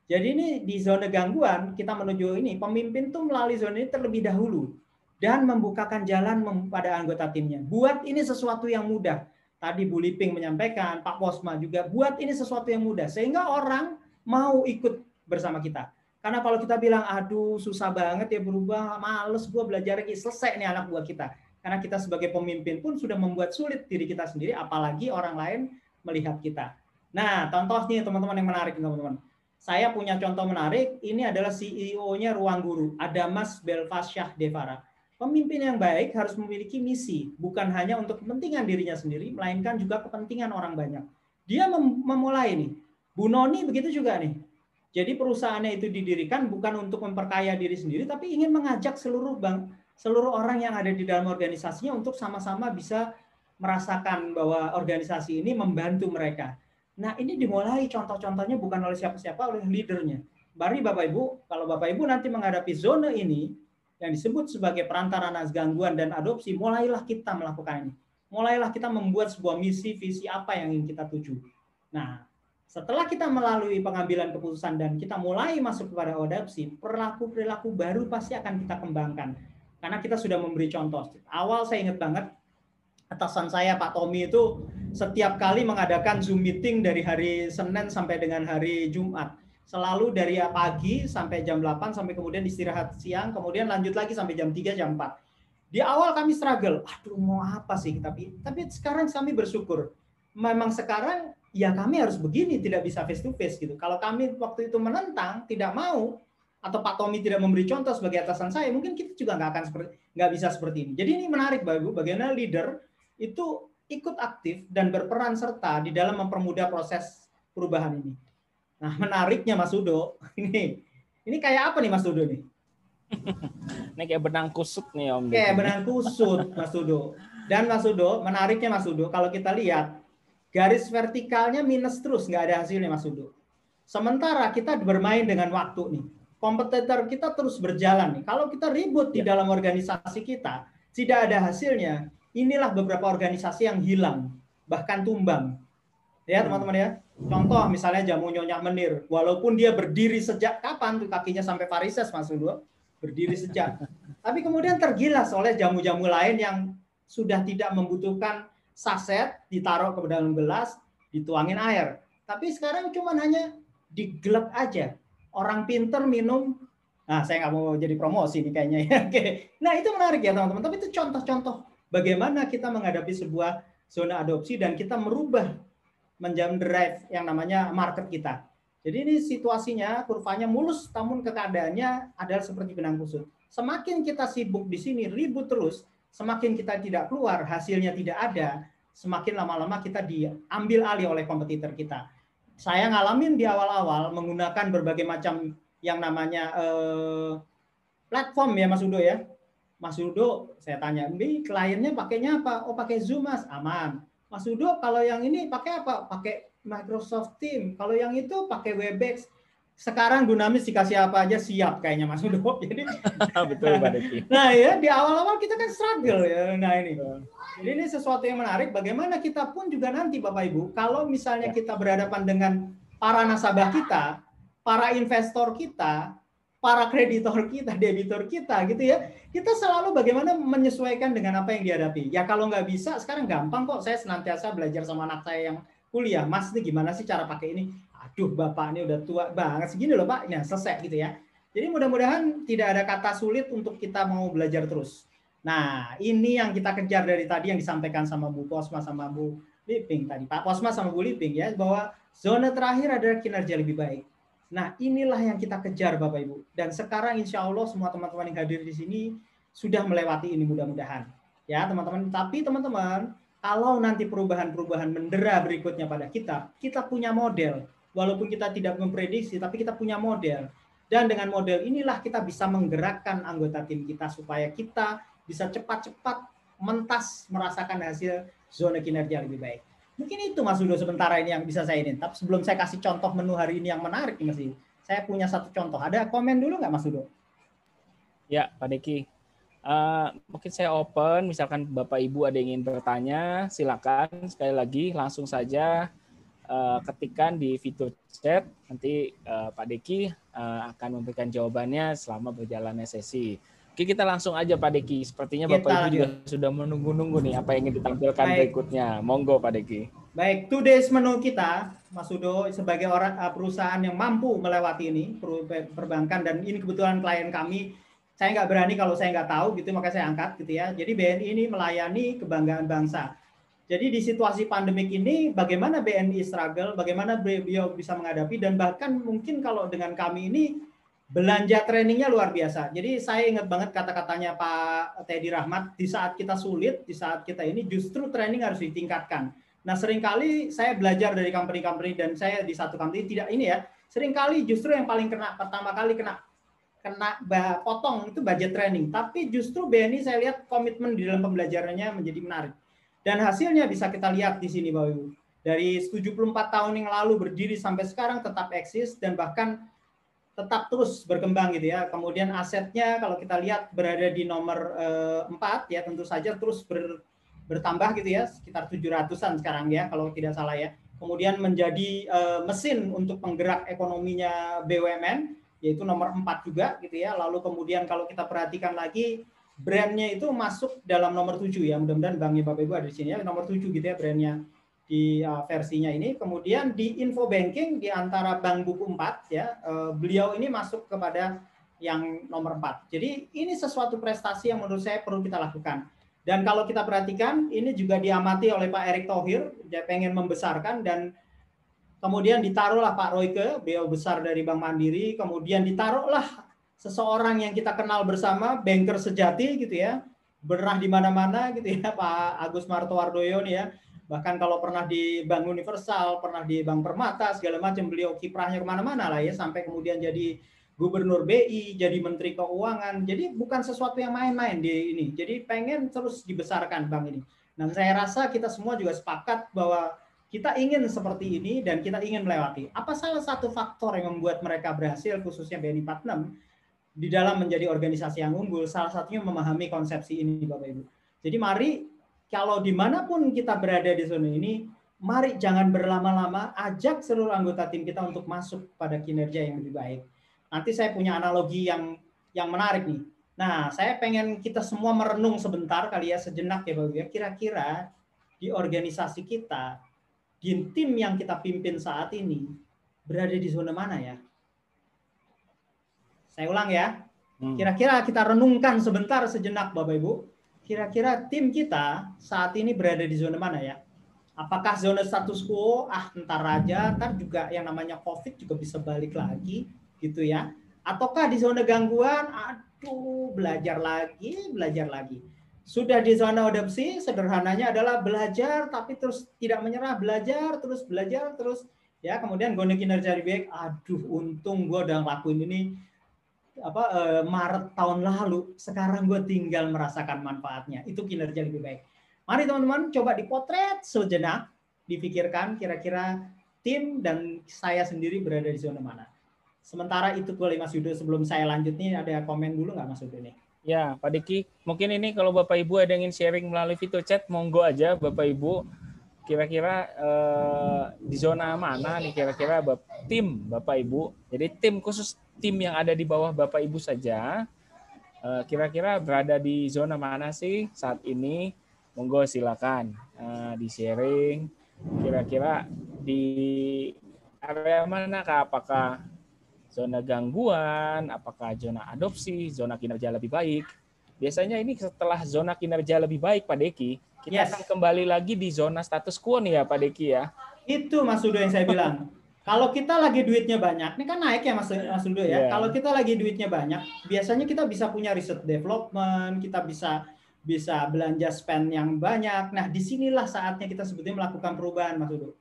Jadi ini di zona gangguan kita menuju ini, pemimpin tuh melalui zona ini terlebih dahulu dan membukakan jalan pada anggota timnya. Buat ini sesuatu yang mudah. Tadi Bu Liping menyampaikan, Pak Posma juga buat ini sesuatu yang mudah sehingga orang mau ikut bersama kita. Karena kalau kita bilang, aduh susah banget ya berubah, males gue belajar lagi, selesai nih anak buah kita. Karena kita sebagai pemimpin pun sudah membuat sulit diri kita sendiri, apalagi orang lain melihat kita. Nah, contohnya teman-teman yang menarik, teman-teman. Saya punya contoh menarik, ini adalah CEO-nya Ruang Guru, ada Mas Belfasyah Devara Pemimpin yang baik harus memiliki misi, bukan hanya untuk kepentingan dirinya sendiri, melainkan juga kepentingan orang banyak. Dia mem memulai nih. Bu Noni begitu juga nih. Jadi perusahaannya itu didirikan bukan untuk memperkaya diri sendiri, tapi ingin mengajak seluruh bank, seluruh orang yang ada di dalam organisasinya untuk sama-sama bisa merasakan bahwa organisasi ini membantu mereka. Nah ini dimulai contoh-contohnya bukan oleh siapa-siapa, oleh leadernya. Bari Bapak Ibu, kalau Bapak Ibu nanti menghadapi zona ini, yang disebut sebagai perantara anak gangguan dan adopsi, mulailah kita melakukan ini. Mulailah kita membuat sebuah misi, visi apa yang ingin kita tuju. Nah, setelah kita melalui pengambilan keputusan dan kita mulai masuk kepada adopsi, perilaku-perilaku baru pasti akan kita kembangkan. Karena kita sudah memberi contoh. Awal saya ingat banget, atasan saya Pak Tommy itu setiap kali mengadakan Zoom meeting dari hari Senin sampai dengan hari Jumat selalu dari pagi sampai jam 8 sampai kemudian istirahat siang, kemudian lanjut lagi sampai jam 3 jam 4. Di awal kami struggle, aduh mau apa sih tapi tapi sekarang kami bersyukur. Memang sekarang ya kami harus begini, tidak bisa face to face gitu. Kalau kami waktu itu menentang, tidak mau atau Pak Tommy tidak memberi contoh sebagai atasan saya, mungkin kita juga nggak akan seperti nggak bisa seperti ini. Jadi ini menarik Bapak Ibu, bagaimana leader itu ikut aktif dan berperan serta di dalam mempermudah proses perubahan ini. Nah, menariknya Mas Udo, [laughs] ini ini kayak apa nih Mas Udo nih? [laughs] ini kayak benang kusut nih Om. Kayak benang kusut Mas Udo. Dan Mas Udo, menariknya Mas Udo, kalau kita lihat garis vertikalnya minus terus, nggak ada hasilnya Mas Udo. Sementara kita bermain dengan waktu nih. Kompetitor kita terus berjalan nih. Kalau kita ribut di ya. dalam organisasi kita, tidak ada hasilnya. Inilah beberapa organisasi yang hilang, bahkan tumbang. Ya teman-teman ya. Contoh misalnya jamu nyonya menir, walaupun dia berdiri sejak kapan tuh kakinya sampai varises Mas Udo, berdiri sejak. [laughs] Tapi kemudian tergilas oleh jamu-jamu lain yang sudah tidak membutuhkan saset ditaruh ke dalam gelas, dituangin air. Tapi sekarang cuma hanya digelap aja. Orang pinter minum, nah saya nggak mau jadi promosi nih kayaknya ya. [laughs] Oke. Nah itu menarik ya teman-teman. Tapi itu contoh-contoh bagaimana kita menghadapi sebuah zona adopsi dan kita merubah menjam drive yang namanya market kita. Jadi ini situasinya kurvanya mulus namun keadaannya adalah seperti benang kusut. Semakin kita sibuk di sini ribut terus, semakin kita tidak keluar, hasilnya tidak ada, semakin lama-lama kita diambil alih oleh kompetitor kita. Saya ngalamin di awal-awal menggunakan berbagai macam yang namanya eh, platform ya Mas Udo ya. Mas Udo, saya tanya, "Ini kliennya pakainya apa?" "Oh, pakai Zoom, Mas." Aman. Mas Udo kalau yang ini pakai apa? Pakai Microsoft Team. Kalau yang itu pakai Webex. Sekarang dinamis dikasih apa aja siap kayaknya Mas [laughs] Udo. Jadi [laughs] betul Pak Deki. Nah ya di awal-awal kita kan struggle ya. Nah ini. Jadi ini sesuatu yang menarik. Bagaimana kita pun juga nanti Bapak Ibu, kalau misalnya ya. kita berhadapan dengan para nasabah kita, para investor kita, para kreditor kita, debitur kita gitu ya. Kita selalu bagaimana menyesuaikan dengan apa yang dihadapi. Ya kalau nggak bisa sekarang gampang kok. Saya senantiasa belajar sama anak saya yang kuliah. Mas ini gimana sih cara pakai ini? Aduh bapak ini udah tua banget segini loh pak, nah selesai gitu ya. Jadi mudah-mudahan tidak ada kata sulit untuk kita mau belajar terus. Nah ini yang kita kejar dari tadi yang disampaikan sama Bu Posma sama Bu Liping tadi, Pak Posma sama Bu Liping ya, bahwa zona terakhir adalah kinerja lebih baik. Nah inilah yang kita kejar Bapak Ibu. Dan sekarang insya Allah semua teman-teman yang hadir di sini sudah melewati ini mudah-mudahan. Ya teman-teman, tapi teman-teman, kalau nanti perubahan-perubahan mendera berikutnya pada kita, kita punya model walaupun kita tidak memprediksi, tapi kita punya model. Dan dengan model inilah kita bisa menggerakkan anggota tim kita supaya kita bisa cepat-cepat mentas merasakan hasil zona kinerja lebih baik. Mungkin itu Mas Udo sementara ini yang bisa saya ini. Tapi sebelum saya kasih contoh menu hari ini yang menarik Mas Udo, saya punya satu contoh. Ada komen dulu nggak Mas Udo? Ya, Pak Deki. Uh, mungkin saya open, misalkan Bapak Ibu ada yang ingin bertanya, silakan sekali lagi langsung saja uh, ketikkan di fitur chat nanti uh, Pak Deki uh, akan memberikan jawabannya selama berjalannya sesi. Oke kita langsung aja Pak Deki. Sepertinya kita Bapak Ibu juga sudah menunggu-nunggu nih apa yang ingin ditampilkan Baik. berikutnya. Monggo Pak Deki. Baik, today's menu kita, Mas Udo, sebagai orang perusahaan yang mampu melewati ini perbankan dan ini kebetulan klien kami saya nggak berani kalau saya nggak tahu gitu makanya saya angkat gitu ya. Jadi BNI ini melayani kebanggaan bangsa. Jadi di situasi pandemik ini bagaimana BNI struggle, bagaimana beliau bisa menghadapi dan bahkan mungkin kalau dengan kami ini belanja trainingnya luar biasa. Jadi saya ingat banget kata-katanya Pak Teddy Rahmat di saat kita sulit, di saat kita ini justru training harus ditingkatkan. Nah sering kali saya belajar dari company-company dan saya di satu company tidak ini ya, sering kali justru yang paling kena pertama kali kena kena potong itu budget training. Tapi justru BNI saya lihat komitmen di dalam pembelajarannya menjadi menarik. Dan hasilnya bisa kita lihat di sini Bapak Ibu. Dari 74 tahun yang lalu berdiri sampai sekarang tetap eksis dan bahkan tetap terus berkembang gitu ya. Kemudian asetnya kalau kita lihat berada di nomor eh, 4 ya tentu saja terus ber, bertambah gitu ya sekitar 700-an sekarang ya kalau tidak salah ya. Kemudian menjadi eh, mesin untuk penggerak ekonominya BUMN yaitu nomor 4 juga gitu ya. Lalu kemudian kalau kita perhatikan lagi brandnya itu masuk dalam nomor 7 ya. Mudah-mudahan banknya Bapak Ibu ada di sini ya. Nomor 7 gitu ya brandnya di uh, versinya ini. Kemudian di info banking di antara bank buku 4 ya, uh, beliau ini masuk kepada yang nomor 4. Jadi ini sesuatu prestasi yang menurut saya perlu kita lakukan. Dan kalau kita perhatikan, ini juga diamati oleh Pak Erick Thohir, dia pengen membesarkan dan kemudian ditaruhlah Pak Royke, beliau besar dari Bank Mandiri, kemudian ditaruhlah seseorang yang kita kenal bersama, banker sejati gitu ya, berah di mana-mana gitu ya, [laughs] Pak Agus Martowardoyo nih ya. Bahkan kalau pernah di Bank Universal, pernah di Bank Permata, segala macam beliau kiprahnya ke mana-mana lah ya, sampai kemudian jadi Gubernur BI, jadi Menteri Keuangan. Jadi bukan sesuatu yang main-main di ini. Jadi pengen terus dibesarkan bank ini. Dan saya rasa kita semua juga sepakat bahwa kita ingin seperti ini dan kita ingin melewati. Apa salah satu faktor yang membuat mereka berhasil, khususnya BNI 46, di dalam menjadi organisasi yang unggul, salah satunya memahami konsepsi ini, Bapak Ibu. Jadi mari kalau di mana pun kita berada di zona ini, mari jangan berlama-lama, ajak seluruh anggota tim kita untuk masuk pada kinerja yang lebih baik. Nanti saya punya analogi yang yang menarik nih. Nah, saya pengen kita semua merenung sebentar kali ya, sejenak ya Bapak Ibu. Ya. Kira-kira di organisasi kita, di tim yang kita pimpin saat ini, berada di zona mana ya? Saya ulang ya. Hmm. Kira-kira kita renungkan sebentar sejenak Bapak Ibu. Kira-kira tim kita saat ini berada di zona mana ya? Apakah zona status quo? Ah, entar aja, ntar juga yang namanya COVID juga bisa balik lagi gitu ya. Ataukah di zona gangguan? Aduh, belajar lagi, belajar lagi. Sudah di zona adopsi, sederhananya adalah belajar tapi terus tidak menyerah, belajar terus belajar terus ya kemudian gue kinerja baik aduh untung gue udah ngelakuin ini apa uh, Maret tahun lalu, sekarang gue tinggal merasakan manfaatnya. Itu kinerja lebih baik. Mari teman-teman coba dipotret sejenak, dipikirkan kira-kira tim dan saya sendiri berada di zona mana. Sementara itu boleh Mas Yudo sebelum saya lanjut nih ada komen dulu nggak Mas Yudo nih? Ya, Pak Diki, mungkin ini kalau Bapak Ibu ada yang ingin sharing melalui video chat, monggo aja Bapak Ibu. Kira-kira eh, di zona mana nih kira-kira tim Bapak Ibu? Jadi tim khusus tim yang ada di bawah Bapak Ibu saja, eh, kira-kira berada di zona mana sih saat ini? Monggo silakan eh, di sharing. Kira-kira di area mana kah? Apakah zona gangguan, apakah zona adopsi, zona kinerja lebih baik. Biasanya ini setelah zona kinerja lebih baik, Pak Deki, kita yes. akan kembali lagi di zona status quo nih ya, Pak Deki ya. Itu Mas Udo yang saya bilang. Kalau kita lagi duitnya banyak, ini kan naik ya Mas, Mas ya. Yeah. Kalau kita lagi duitnya banyak, biasanya kita bisa punya riset development, kita bisa bisa belanja spend yang banyak. Nah, di sinilah saatnya kita sebetulnya melakukan perubahan, Mas Udo.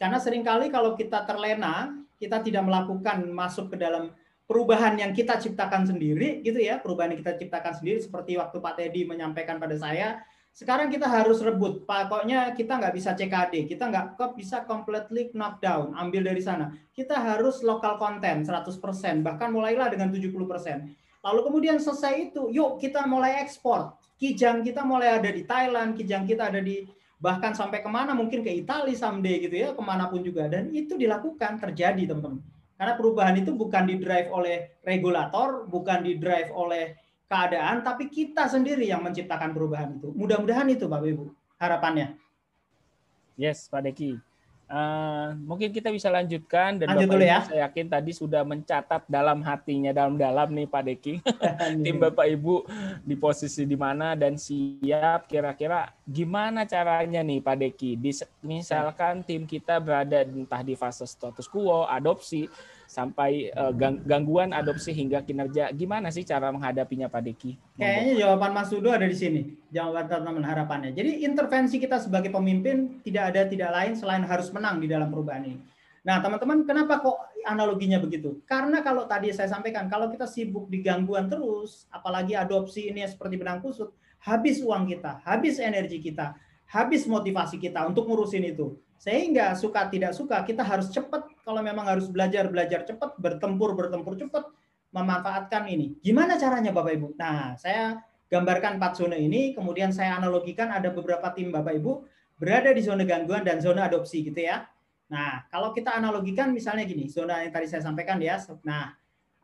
Karena sering kali kalau kita terlena, kita tidak melakukan masuk ke dalam perubahan yang kita ciptakan sendiri gitu ya perubahan yang kita ciptakan sendiri seperti waktu Pak Teddy menyampaikan pada saya sekarang kita harus rebut. Pokoknya kita nggak bisa CKD kita nggak bisa completely knockdown ambil dari sana. Kita harus lokal konten 100% bahkan mulailah dengan 70% lalu kemudian selesai itu yuk kita mulai ekspor. Kijang kita mulai ada di Thailand kijang kita ada di bahkan sampai ke mana mungkin ke Italia someday gitu ya ke mana pun juga. Dan itu dilakukan terjadi teman-teman. Karena perubahan itu bukan di drive oleh regulator bukan di drive oleh keadaan tapi kita sendiri yang menciptakan perubahan itu. Mudah-mudahan itu Bapak Ibu harapannya. Yes Pak Deki. Uh, mungkin kita bisa lanjutkan dan Lanjut Bapak dulu ya. saya yakin tadi sudah mencatat dalam hatinya dalam-dalam nih Pak Deki. [laughs] Tim Bapak Ibu di posisi di mana dan siap kira-kira gimana caranya nih Pak Deki misalkan tim kita berada entah di fase status quo adopsi sampai uh, gangguan adopsi hingga kinerja. Gimana sih cara menghadapinya Pak Deki? Kayaknya jawaban Mas Sudo ada di sini. Jawaban teman-teman harapannya. Jadi intervensi kita sebagai pemimpin tidak ada tidak lain selain harus menang di dalam perubahan ini. Nah, teman-teman, kenapa kok analoginya begitu? Karena kalau tadi saya sampaikan, kalau kita sibuk di gangguan terus, apalagi adopsi ini seperti benang kusut, habis uang kita, habis energi kita, habis motivasi kita untuk ngurusin itu. Sehingga suka tidak suka kita harus cepat kalau memang harus belajar belajar cepat, bertempur bertempur cepat, memanfaatkan ini. Gimana caranya Bapak Ibu? Nah, saya gambarkan empat zona ini, kemudian saya analogikan ada beberapa tim Bapak Ibu berada di zona gangguan dan zona adopsi gitu ya. Nah, kalau kita analogikan misalnya gini, zona yang tadi saya sampaikan ya. Nah,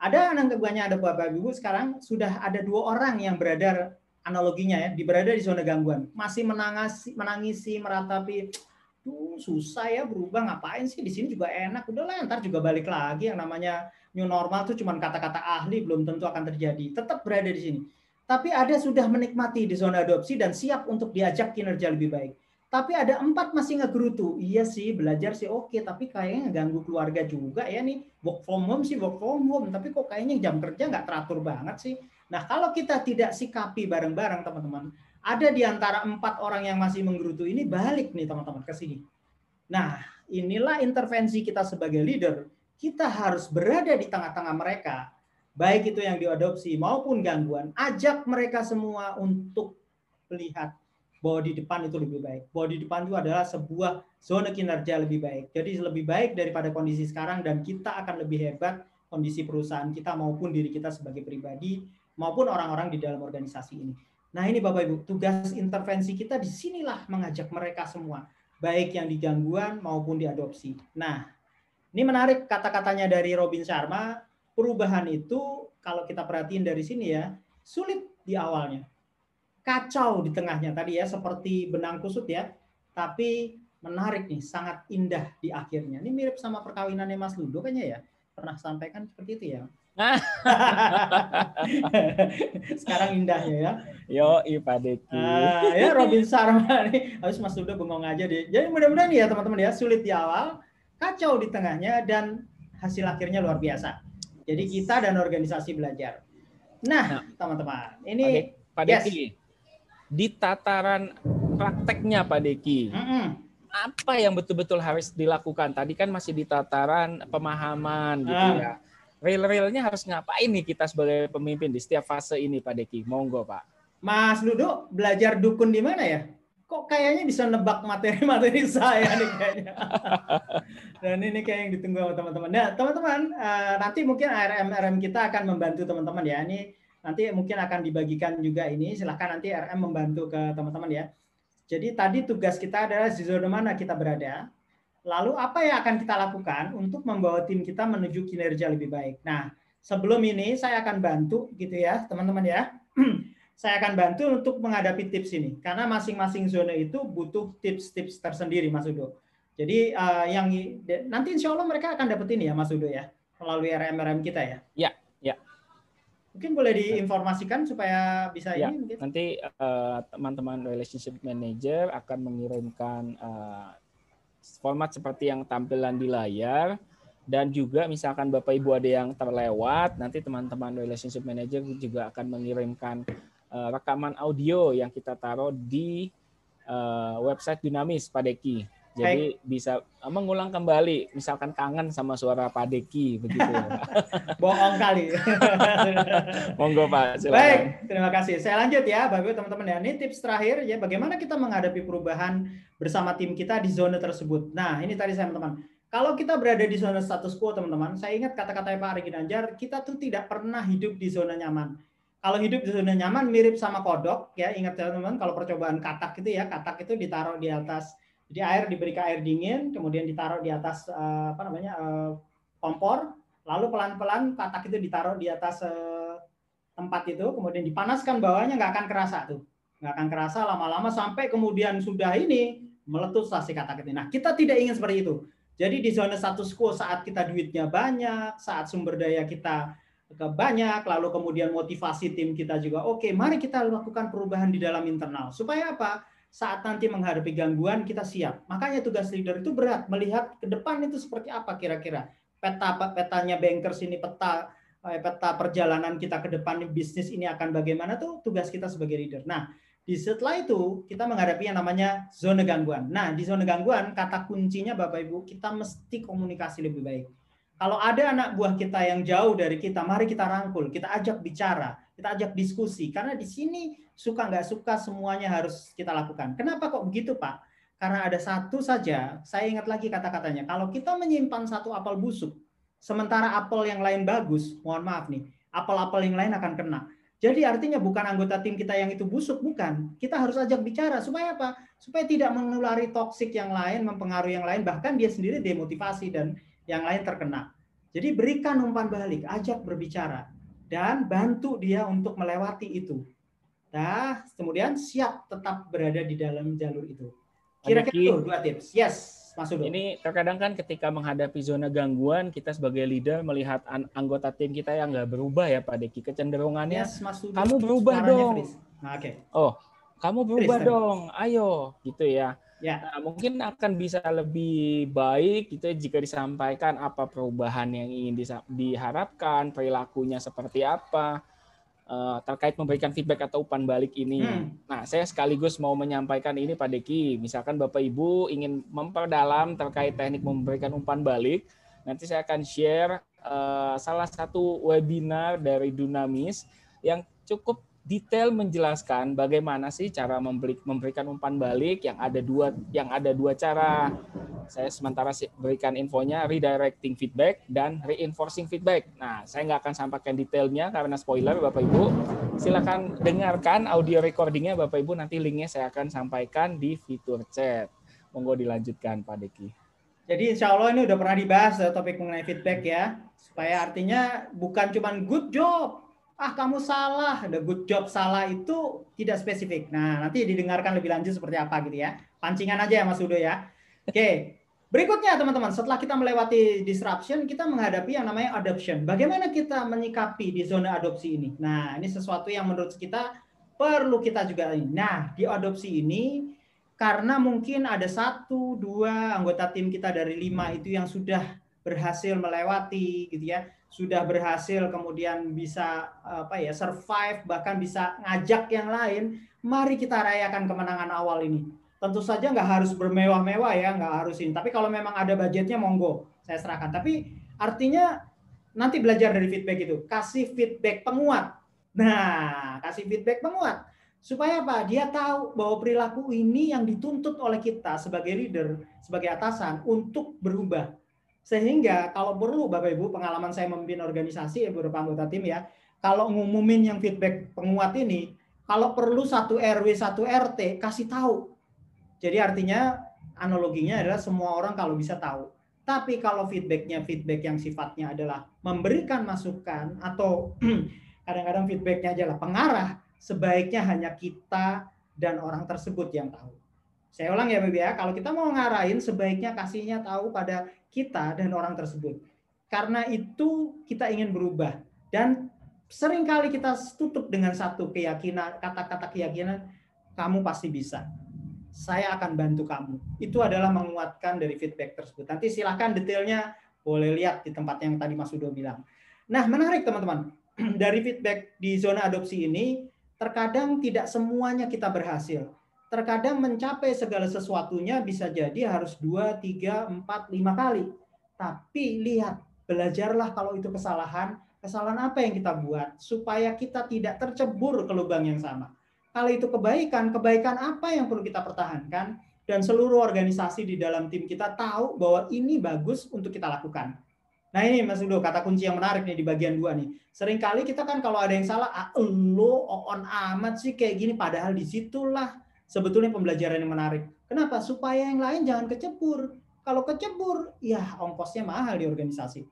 ada anak kebanyakan ada Bapak Ibu sekarang sudah ada dua orang yang berada analoginya ya, di berada di zona gangguan, masih menangisi, menangisi, meratapi, tuh susah ya berubah ngapain sih? Di sini juga enak. Udah lah ntar juga balik lagi. Yang namanya new normal tuh cuma kata-kata ahli belum tentu akan terjadi. Tetap berada di sini. Tapi ada sudah menikmati di zona adopsi dan siap untuk diajak kinerja lebih baik. Tapi ada empat masih ngegerutu iya sih belajar sih oke tapi kayaknya ganggu keluarga juga ya nih. Work from home sih work from home. Tapi kok kayaknya jam kerja nggak teratur banget sih nah kalau kita tidak sikapi bareng-bareng teman-teman ada di antara empat orang yang masih menggerutu ini balik nih teman-teman ke sini. Nah, inilah intervensi kita sebagai leader. Kita harus berada di tengah-tengah mereka, baik itu yang diadopsi maupun gangguan. Ajak mereka semua untuk melihat bahwa di depan itu lebih baik. Bahwa di depan itu adalah sebuah zona kinerja lebih baik. Jadi lebih baik daripada kondisi sekarang dan kita akan lebih hebat kondisi perusahaan kita maupun diri kita sebagai pribadi maupun orang-orang di dalam organisasi ini. Nah ini Bapak Ibu, tugas intervensi kita di sinilah mengajak mereka semua, baik yang di gangguan maupun diadopsi. Nah, ini menarik kata-katanya dari Robin Sharma, perubahan itu kalau kita perhatiin dari sini ya, sulit di awalnya. Kacau di tengahnya tadi ya, seperti benang kusut ya, tapi menarik nih, sangat indah di akhirnya. Ini mirip sama perkawinannya Mas Ludo kayaknya ya, pernah sampaikan seperti itu ya. [laughs] Sekarang indahnya ya. Yo, Pak Deki. Uh, ya Robin Sharma nih, harus Mas Duda bengong aja deh. Jadi mudah-mudahan ya teman-teman ya, sulit di awal, kacau di tengahnya, dan hasil akhirnya luar biasa. Jadi kita dan organisasi belajar. Nah, nah teman-teman, ini Pak Deki, yes. di tataran prakteknya Pak Deki, mm -mm. apa yang betul-betul harus dilakukan? Tadi kan masih di tataran pemahaman gitu uh. ya real-realnya harus ngapain nih kita sebagai pemimpin di setiap fase ini Pak Deki? Monggo Pak. Mas Ludo belajar dukun di mana ya? Kok kayaknya bisa nebak materi-materi [laughs] saya nih kayaknya. [laughs] Dan ini kayak yang ditunggu sama teman-teman. Nah, teman-teman, uh, nanti mungkin ARM RM kita akan membantu teman-teman ya. Ini nanti mungkin akan dibagikan juga ini. Silahkan nanti RM membantu ke teman-teman ya. Jadi tadi tugas kita adalah di zona mana kita berada. Lalu apa yang akan kita lakukan untuk membawa tim kita menuju kinerja lebih baik. Nah, sebelum ini saya akan bantu gitu ya, teman-teman ya. [clears throat] saya akan bantu untuk menghadapi tips ini karena masing-masing zona itu butuh tips-tips tersendiri Mas Udo. Jadi uh, yang nanti insya Allah mereka akan dapat ini ya Mas Udo ya melalui RM-RM kita ya. Ya, ya. Mungkin boleh diinformasikan supaya bisa ya, ini. Mungkin. Nanti uh, teman-teman relationship manager akan mengirimkan uh, format seperti yang tampilan di layar dan juga misalkan Bapak Ibu ada yang terlewat, nanti teman-teman relationship manager juga akan mengirimkan uh, rekaman audio yang kita taruh di uh, website Dinamis Pak Deki. Jadi Baik. bisa eh, mengulang kembali, misalkan kangen sama suara Pak Deki begitu. [laughs] Bohong kali. [laughs] Monggo Pak. Silakan. Baik, terima kasih. Saya lanjut ya, Bapak teman-teman ya. Ini tips terakhir ya, bagaimana kita menghadapi perubahan bersama tim kita di zona tersebut. Nah, ini tadi saya teman-teman. Kalau kita berada di zona status quo, teman-teman, saya ingat kata-kata Pak Ari Ginanjar, kita tuh tidak pernah hidup di zona nyaman. Kalau hidup di zona nyaman mirip sama kodok, ya ingat teman-teman, kalau percobaan katak itu ya, katak itu ditaruh di atas jadi air diberi ke air dingin, kemudian ditaruh di atas uh, apa namanya uh, kompor, lalu pelan-pelan katak itu ditaruh di atas uh, tempat itu, kemudian dipanaskan bawahnya nggak akan kerasa tuh, nggak akan kerasa lama-lama sampai kemudian sudah ini meletuslah si katak itu. Nah kita tidak ingin seperti itu. Jadi di zona status quo saat kita duitnya banyak, saat sumber daya kita banyak, lalu kemudian motivasi tim kita juga oke, mari kita lakukan perubahan di dalam internal. Supaya apa? Saat nanti menghadapi gangguan kita siap. Makanya tugas leader itu berat melihat ke depan itu seperti apa kira-kira. Peta petanya bankers ini peta eh, peta perjalanan kita ke depan bisnis ini akan bagaimana tuh tugas kita sebagai leader. Nah, di setelah itu kita menghadapi yang namanya zona gangguan. Nah, di zona gangguan kata kuncinya Bapak Ibu, kita mesti komunikasi lebih baik. Kalau ada anak buah kita yang jauh dari kita, mari kita rangkul, kita ajak bicara, kita ajak diskusi. Karena di sini suka nggak suka semuanya harus kita lakukan. Kenapa kok begitu Pak? Karena ada satu saja, saya ingat lagi kata-katanya, kalau kita menyimpan satu apel busuk, sementara apel yang lain bagus, mohon maaf nih, apel-apel yang lain akan kena. Jadi artinya bukan anggota tim kita yang itu busuk, bukan. Kita harus ajak bicara supaya apa? Supaya tidak menulari toksik yang lain, mempengaruhi yang lain, bahkan dia sendiri demotivasi dan yang lain terkena. Jadi berikan umpan balik, ajak berbicara dan bantu dia untuk melewati itu. Nah, kemudian siap tetap berada di dalam jalur itu. Kira-kira itu dua tips. Yes, Mas Udo. Ini terkadang kan ketika menghadapi zona gangguan, kita sebagai leader melihat anggota tim kita yang nggak berubah ya Pak Deki. Kecenderungannya, yes, Mas Udo. kamu berubah dong. Nah, Oke. Okay. Oh, kamu berubah Chris, dong. Ayo, gitu ya. Ya. Nah, mungkin akan bisa lebih baik gitu ya, jika disampaikan apa perubahan yang ingin diharapkan, perilakunya seperti apa uh, terkait memberikan feedback atau umpan balik ini. Hmm. Nah, saya sekaligus mau menyampaikan ini Pak Deki. Misalkan Bapak Ibu ingin memperdalam terkait teknik memberikan umpan balik, nanti saya akan share uh, salah satu webinar dari Dunamis yang cukup detail menjelaskan bagaimana sih cara memberi, memberikan umpan balik yang ada dua yang ada dua cara. Saya sementara berikan infonya redirecting feedback dan reinforcing feedback. Nah, saya nggak akan sampaikan detailnya karena spoiler Bapak Ibu. Silakan dengarkan audio recordingnya Bapak Ibu nanti linknya saya akan sampaikan di fitur chat. Monggo dilanjutkan Pak Deki. Jadi insya Allah ini udah pernah dibahas eh, topik mengenai feedback ya. Supaya artinya bukan cuma good job, ah kamu salah, the good job salah itu tidak spesifik. Nah, nanti didengarkan lebih lanjut seperti apa gitu ya. Pancingan aja ya Mas Udo ya. Oke. Berikutnya teman-teman, setelah kita melewati disruption, kita menghadapi yang namanya adoption. Bagaimana kita menyikapi di zona adopsi ini? Nah, ini sesuatu yang menurut kita perlu kita juga ini. Nah, di adopsi ini karena mungkin ada satu dua anggota tim kita dari lima itu yang sudah berhasil melewati gitu ya sudah berhasil kemudian bisa apa ya survive bahkan bisa ngajak yang lain mari kita rayakan kemenangan awal ini. Tentu saja nggak harus bermewah-mewah ya nggak harus ini. Tapi kalau memang ada budgetnya monggo saya serahkan. Tapi artinya nanti belajar dari feedback itu. Kasih feedback penguat. Nah kasih feedback penguat. Supaya apa? Dia tahu bahwa perilaku ini yang dituntut oleh kita sebagai leader sebagai atasan untuk berubah Sehingga kalau perlu Bapak Ibu, pengalaman saya memimpin organisasi ya beberapa anggota tim ya, kalau ngumumin yang feedback penguat ini, kalau perlu satu RW, satu RT, kasih tahu. Jadi artinya analoginya adalah semua orang kalau bisa tahu. Tapi kalau feedbacknya feedback yang sifatnya adalah memberikan masukan atau [clears throat] kadang-kadang feedbacknya adalah pengarah, sebaiknya hanya kita dan orang tersebut yang tahu. Saya ulang ya Baby ya, kalau kita mau ngarahin sebaiknya kasihnya tahu pada kita dan orang tersebut. Karena itu kita ingin berubah. Dan sering kali kita tutup dengan satu keyakinan, kata-kata keyakinan, kamu pasti bisa. Saya akan bantu kamu. Itu adalah menguatkan dari feedback tersebut. Nanti silahkan detailnya boleh lihat di tempat yang tadi Mas Udo bilang. Nah, menarik teman-teman. [clears throat] Dari feedback di zona adopsi ini, terkadang tidak semuanya kita berhasil terkadang mencapai segala sesuatunya bisa jadi harus dua, tiga, empat, lima kali. Tapi lihat, belajarlah kalau itu kesalahan, kesalahan apa yang kita buat supaya kita tidak tercebur ke lubang yang sama. Kalau itu kebaikan, kebaikan apa yang perlu kita pertahankan dan seluruh organisasi di dalam tim kita tahu bahwa ini bagus untuk kita lakukan. Nah ini Mas Udo, kata kunci yang menarik nih di bagian dua nih. Seringkali kita kan kalau ada yang salah, ah, lo on amat sih kayak gini, padahal di situlah sebetulnya pembelajaran yang menarik. Kenapa? Supaya yang lain jangan kecebur. Kalau kecebur, ya ongkosnya mahal di organisasi.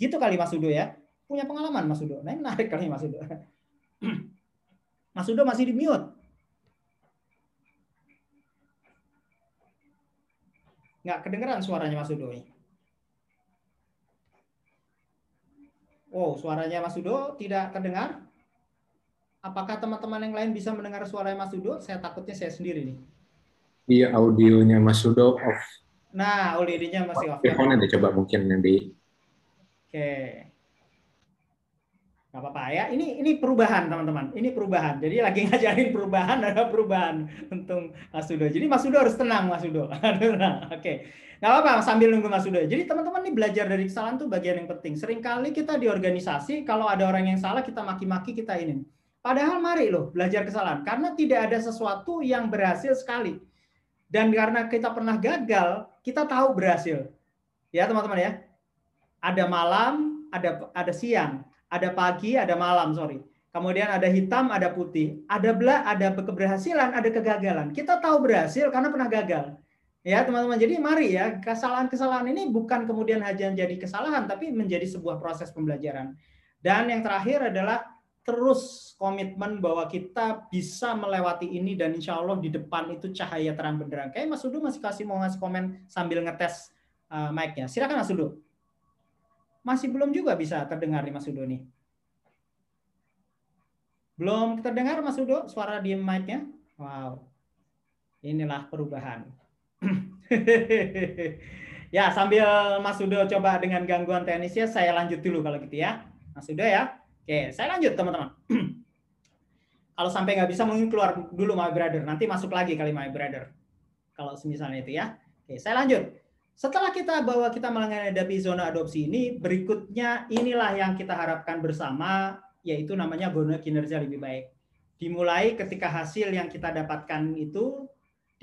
Gitu kali Mas Udo ya. Punya pengalaman Mas Udo. Nah, menarik kali Mas Udo. [clears throat] Mas Udo masih di mute. Nggak kedengeran suaranya Mas Udo ini. Oh, suaranya Mas Udo tidak terdengar? Apakah teman-teman yang lain bisa mendengar suara Mas Sudo? Saya takutnya saya sendiri nih. Iya, audionya Mas Sudo off. Nah, audionya masih off. Teleponnya deh coba mungkin nanti. Oke. Gak apa-apa ya. Ini ini perubahan teman-teman. Ini perubahan. Jadi lagi [laughs] ngajarin perubahan ada perubahan untuk Mas Sudo. Jadi Mas Sudo harus tenang Mas Sudo. [laughs] Oke. Gak apa-apa sambil nunggu Mas Sudo. Jadi teman-teman ini belajar dari kesalahan tuh bagian yang penting. Seringkali kita di organisasi kalau ada orang yang salah kita maki-maki kita ini Padahal mari loh belajar kesalahan karena tidak ada sesuatu yang berhasil sekali. Dan karena kita pernah gagal, kita tahu berhasil. Ya teman-teman ya. Ada malam, ada ada siang, ada pagi, ada malam, sorry. Kemudian ada hitam, ada putih. Ada bela, ada keberhasilan, ada kegagalan. Kita tahu berhasil karena pernah gagal. Ya teman-teman, jadi mari ya, kesalahan-kesalahan ini bukan kemudian hanya jadi kesalahan, tapi menjadi sebuah proses pembelajaran. Dan yang terakhir adalah terus komitmen bahwa kita bisa melewati ini dan insya Allah di depan itu cahaya terang benderang. Kayak Mas Udu masih kasih mau ngasih komen sambil ngetes uh, mic-nya. Silakan Mas Udu. Masih belum juga bisa terdengar nih Mas Udu nih. Belum terdengar Mas Udo suara di mic-nya? Wow. Inilah perubahan. [laughs] ya, sambil Mas Udo coba dengan gangguan teknisnya, saya lanjut dulu kalau gitu ya. Mas Udo ya. Oke, saya lanjut teman-teman. [clears throat] Kalau sampai nggak bisa mungkin keluar dulu my brother, nanti masuk lagi kali my brother. Kalau misalnya itu ya. Oke, saya lanjut. Setelah kita bahwa kita menghadapi zona adopsi ini, berikutnya inilah yang kita harapkan bersama, yaitu namanya zona kinerja lebih baik. Dimulai ketika hasil yang kita dapatkan itu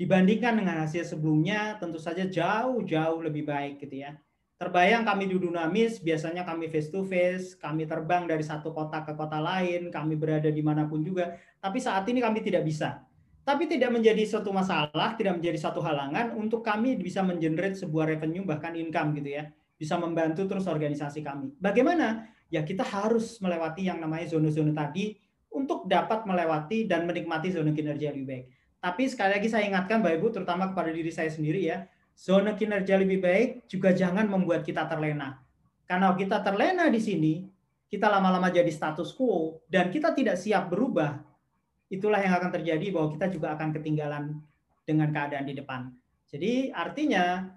dibandingkan dengan hasil sebelumnya, tentu saja jauh-jauh lebih baik gitu ya. Terbayang kami di Dunamis, biasanya kami face to face, kami terbang dari satu kota ke kota lain, kami berada di mana pun juga. Tapi saat ini kami tidak bisa. Tapi tidak menjadi suatu masalah, tidak menjadi satu halangan untuk kami bisa mengenerate sebuah revenue bahkan income gitu ya. Bisa membantu terus organisasi kami. Bagaimana? Ya kita harus melewati yang namanya zona-zona tadi untuk dapat melewati dan menikmati zona kinerja lebih baik. Tapi sekali lagi saya ingatkan Bapak Ibu terutama kepada diri saya sendiri ya, zona kinerja lebih baik juga jangan membuat kita terlena. Karena kita terlena di sini, kita lama-lama jadi status quo dan kita tidak siap berubah, itulah yang akan terjadi bahwa kita juga akan ketinggalan dengan keadaan di depan. Jadi artinya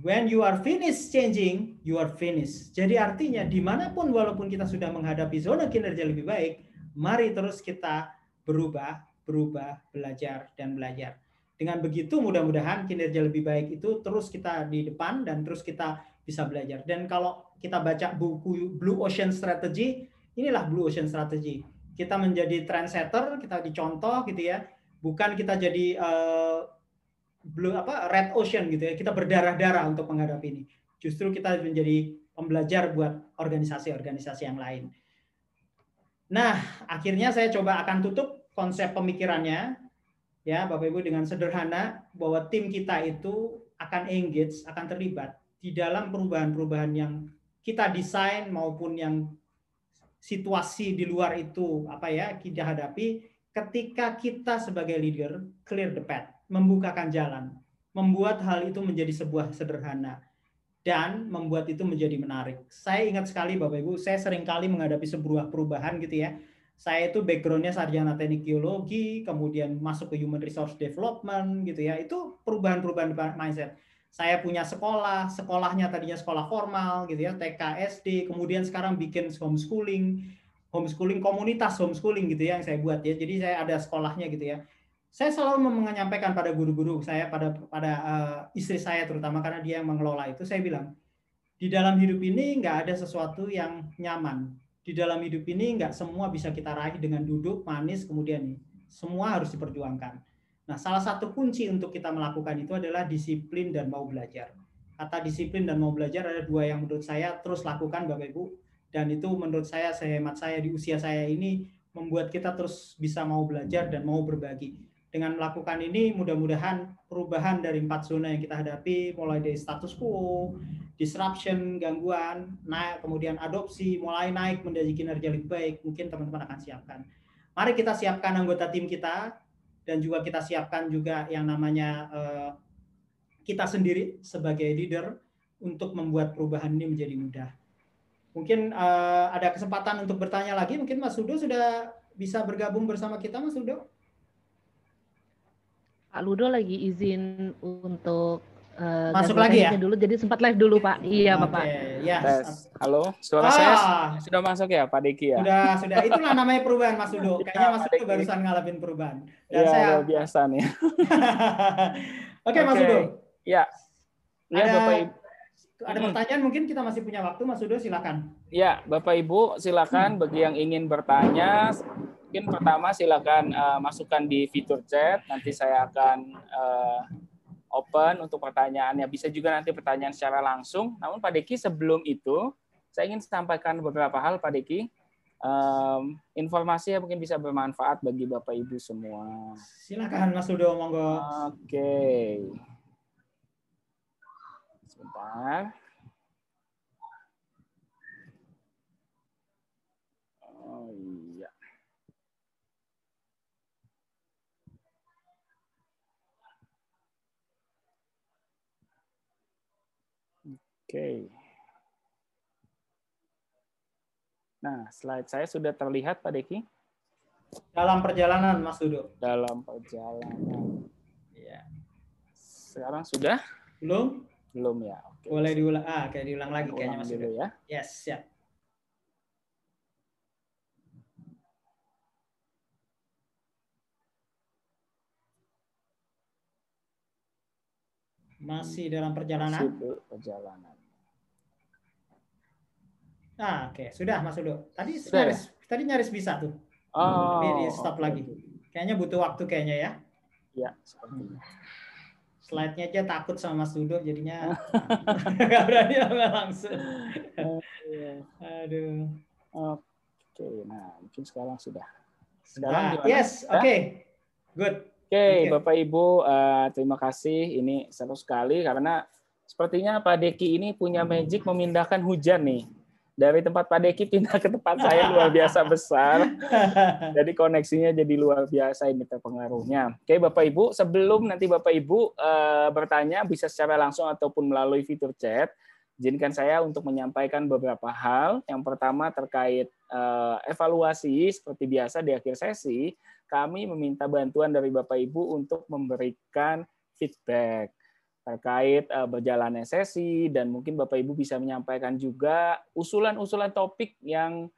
when you are finished changing, you are finished. Jadi artinya di mana pun walaupun kita sudah menghadapi zona kinerja lebih baik, mari terus kita berubah, berubah, belajar dan belajar. Dengan begitu mudah-mudahan kinerja lebih baik itu terus kita di depan dan terus kita bisa belajar. Dan kalau kita baca buku Blue Ocean Strategy, inilah Blue Ocean Strategy. Kita menjadi trendsetter, kita dicontoh gitu ya. Bukan kita jadi uh, blue apa red ocean gitu ya. Kita berdarah-darah untuk menghadapi ini. justru kita menjadi pembelajar buat organisasi-organisasi yang lain. Nah, akhirnya saya coba akan tutup konsep pemikirannya ya Bapak Ibu dengan sederhana bahwa tim kita itu akan engage, akan terlibat di dalam perubahan-perubahan yang kita desain maupun yang situasi di luar itu apa ya kita hadapi ketika kita sebagai leader clear the path, membukakan jalan, membuat hal itu menjadi sebuah sederhana dan membuat itu menjadi menarik. Saya ingat sekali Bapak Ibu, saya sering kali menghadapi sebuah perubahan gitu ya. Saya itu backgroundnya sarjana teknik geologi, kemudian masuk ke human resource development gitu ya. Itu perubahan-perubahan mindset. Saya punya sekolah, sekolahnya tadinya sekolah formal gitu ya, TK, SD, kemudian sekarang bikin homeschooling, homeschooling komunitas homeschooling gitu ya yang saya buat ya. Jadi saya ada sekolahnya gitu ya saya selalu menyampaikan pada guru-guru saya pada pada uh, istri saya terutama karena dia yang mengelola itu saya bilang di dalam hidup ini nggak ada sesuatu yang nyaman di dalam hidup ini nggak semua bisa kita raih dengan duduk manis kemudian nih semua harus diperjuangkan. Nah salah satu kunci untuk kita melakukan itu adalah disiplin dan mau belajar. Kata disiplin dan mau belajar ada dua yang menurut saya terus lakukan bapak ibu. Dan itu menurut saya sehemat saya di usia saya ini membuat kita terus bisa mau belajar dan mau berbagi. Dengan melakukan ini mudah-mudahan perubahan dari empat zona yang kita hadapi mulai dari status quo, disruption, gangguan, naik kemudian adopsi mulai naik menjadi kinerja lebih baik, mungkin teman-teman akan siapkan. Mari kita siapkan anggota tim kita dan juga kita siapkan juga yang namanya uh, kita sendiri sebagai leader untuk membuat perubahan ini menjadi mudah. Mungkin uh, ada kesempatan untuk bertanya lagi, mungkin Mas Sudo sudah bisa bergabung bersama kita Mas Sudo. Pak Ludo lagi izin untuk uh, masuk lagi ya dulu jadi sempat live dulu Pak. Iya okay. Bapak. Ya. Yes. Halo, suara ah. saya sudah masuk ya Pak Deki ya? Sudah, sudah. Itulah namanya perubahan Mas Ludo. [laughs] Ya, Kayaknya Mas Ludo barusan ngalamin perubahan. Dan ya, saya biasa nih. [laughs] Oke, okay, Mas Ludo. Ya. Ya, ada, Bapak Ibu. Ada pertanyaan mungkin kita masih punya waktu Mas Ludo silakan. Ya, Bapak Ibu silakan bagi yang ingin bertanya mungkin pertama silakan uh, masukkan di fitur chat. Nanti saya akan uh, open untuk pertanyaannya. Bisa juga nanti pertanyaan secara langsung. Namun Pak Deki sebelum itu saya ingin sampaikan beberapa hal Pak Deki. Um, informasi yang mungkin bisa bermanfaat bagi Bapak Ibu semua. Silakan Mas Udo, monggo. Oke. Okay. Sebentar. Oh iya. Oke. Nah, slide saya sudah terlihat Pak Deki? Dalam perjalanan, Mas Dudo. Dalam perjalanan. Ya. Sekarang sudah? Belum? Belum ya. Oke. Boleh diulang. Ah, kayak diulang lagi kayaknya Mas dulu ya. Yes, ya. Masih dalam perjalanan. Masih perjalanan. Nah, oke, okay. sudah Mas Udo. Tadi sudah, nyaris, ya? tadi nyaris bisa tuh. Oh. Tapi di stop okay. lagi. Kayaknya butuh waktu kayaknya ya. Ya, sepertinya. Slide-nya aja takut sama Mas Udo jadinya [laughs] [laughs] nggak berani langsung. Aduh. Oke, okay. nah mungkin sekarang sudah. Sekarang nah, Yes, oke. Okay. Good. Oke, okay, Bapak Ibu, uh, terima kasih. Ini seru sekali karena sepertinya Pak Deki ini punya magic memindahkan hujan nih dari tempat Pak Deki pindah ke tempat saya luar biasa besar. [laughs] Jadi koneksinya jadi luar biasa ini terpengaruhnya. Oke Bapak Ibu, sebelum nanti Bapak Ibu uh, bertanya bisa secara langsung ataupun melalui fitur chat, izinkan saya untuk menyampaikan beberapa hal. Yang pertama terkait uh, evaluasi seperti biasa di akhir sesi, kami meminta bantuan dari Bapak Ibu untuk memberikan feedback terkait uh, berjalannya sesi dan mungkin Bapak Ibu bisa menyampaikan juga usulan-usulan topik yang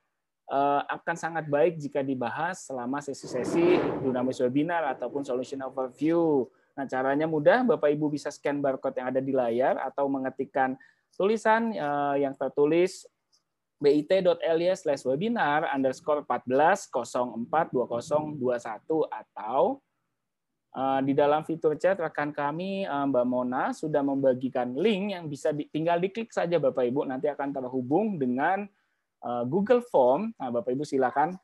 uh, akan sangat baik jika dibahas selama sesi-sesi Dunamis Webinar ataupun Solution Overview. Nah, caranya mudah, Bapak Ibu bisa scan barcode yang ada di layar atau mengetikkan tulisan uh, yang tertulis bit.ly slash webinar underscore 14 04 2021 atau di dalam fitur chat rekan kami uh, Mbak Mona sudah membagikan link yang bisa di, tinggal diklik saja Bapak Ibu nanti akan terhubung dengan uh, Google Form. Nah, Bapak Ibu silakan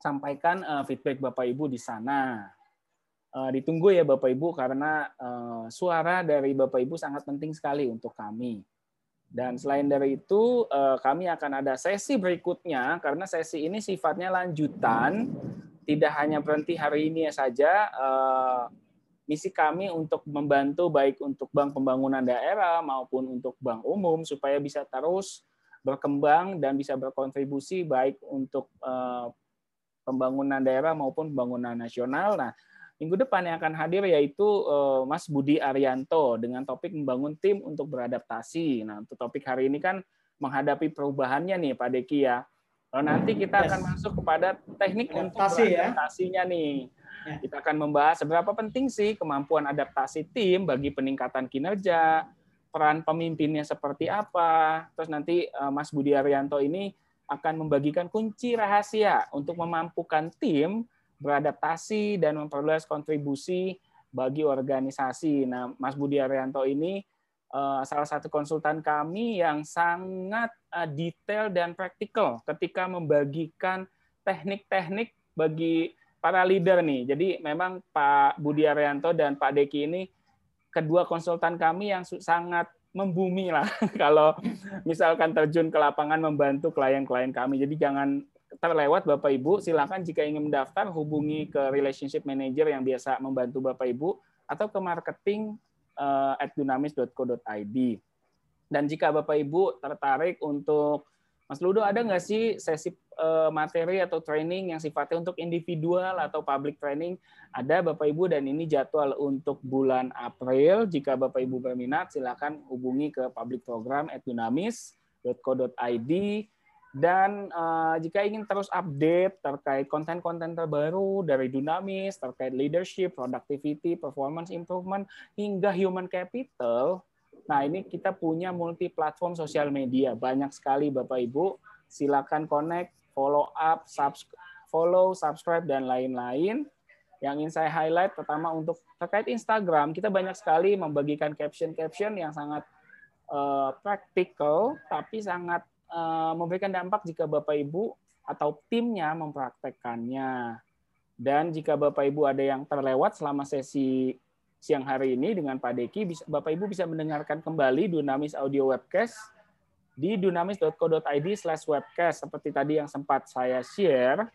sampaikan feedback Bapak Ibu di sana. Ditunggu ya Bapak Ibu karena suara dari Bapak Ibu sangat penting sekali untuk kami. Dan selain dari itu, kami akan ada sesi berikutnya karena sesi ini sifatnya lanjutan tidak hanya berhenti hari ini saja. Uh, misi kami untuk membantu baik untuk bank pembangunan daerah maupun untuk bank umum supaya bisa terus berkembang dan bisa berkontribusi baik untuk uh, pembangunan daerah maupun pembangunan nasional. Nah, minggu depan yang akan hadir yaitu uh, Mas Budi Arianto dengan topik membangun tim untuk beradaptasi. Nah, untuk topik hari ini kan menghadapi perubahannya nih Pak Deki ya. Lalu nanti kita yes. akan masuk kepada teknik adaptasi untuk ya. beradaptasinya ya. nih. Ya. Kita akan membahas seberapa penting sih kemampuan adaptasi tim bagi peningkatan kinerja, peran pemimpinnya seperti apa. Terus nanti eh, Mas Budi Arianto ini akan membagikan kunci rahasia untuk memampukan tim beradaptasi dan memperluas kontribusi bagi organisasi. Nah, Mas Budi Arianto ini salah satu konsultan kami yang sangat eh, detail dan praktikal ketika membagikan teknik-teknik bagi para leader nih. Jadi memang Pak Budi Arianto dan Pak Deki ini kedua konsultan kami yang sangat membumi lah [laughs] kalau misalkan terjun ke lapangan membantu klien-klien kami. Jadi jangan terlewat Bapak Ibu, silakan jika ingin mendaftar hubungi ke relationship manager yang biasa membantu Bapak Ibu atau ke marketing at dunamis.co.id. Dan jika Bapak Ibu tertarik untuk Mas Ludo ada nggak sih sesi uh, materi atau training yang sifatnya untuk individual atau public training? Ada Bapak Ibu dan ini jadwal untuk bulan April. Jika Bapak Ibu berminat silakan hubungi ke public program at dunamis.co.id dan uh, jika ingin terus update terkait konten-konten terbaru dari Dunamis, terkait leadership, productivity, performance improvement, hingga human capital, nah ini kita punya multi platform sosial media. Banyak sekali Bapak Ibu. Silakan connect, follow up, subscribe, follow, subscribe, dan lain-lain. Yang ingin saya highlight pertama untuk terkait Instagram, kita banyak sekali membagikan caption-caption yang sangat uh, practical, tapi sangat Eh, memberikan dampak jika Bapak Ibu atau timnya mempraktekkannya. Dan jika Bapak Ibu ada yang terlewat selama sesi siang hari ini dengan Pak Deki, Bapak Ibu bisa mendengarkan kembali Dunamis Audio Webcast di dunamis.co.id slash webcast seperti tadi yang sempat saya share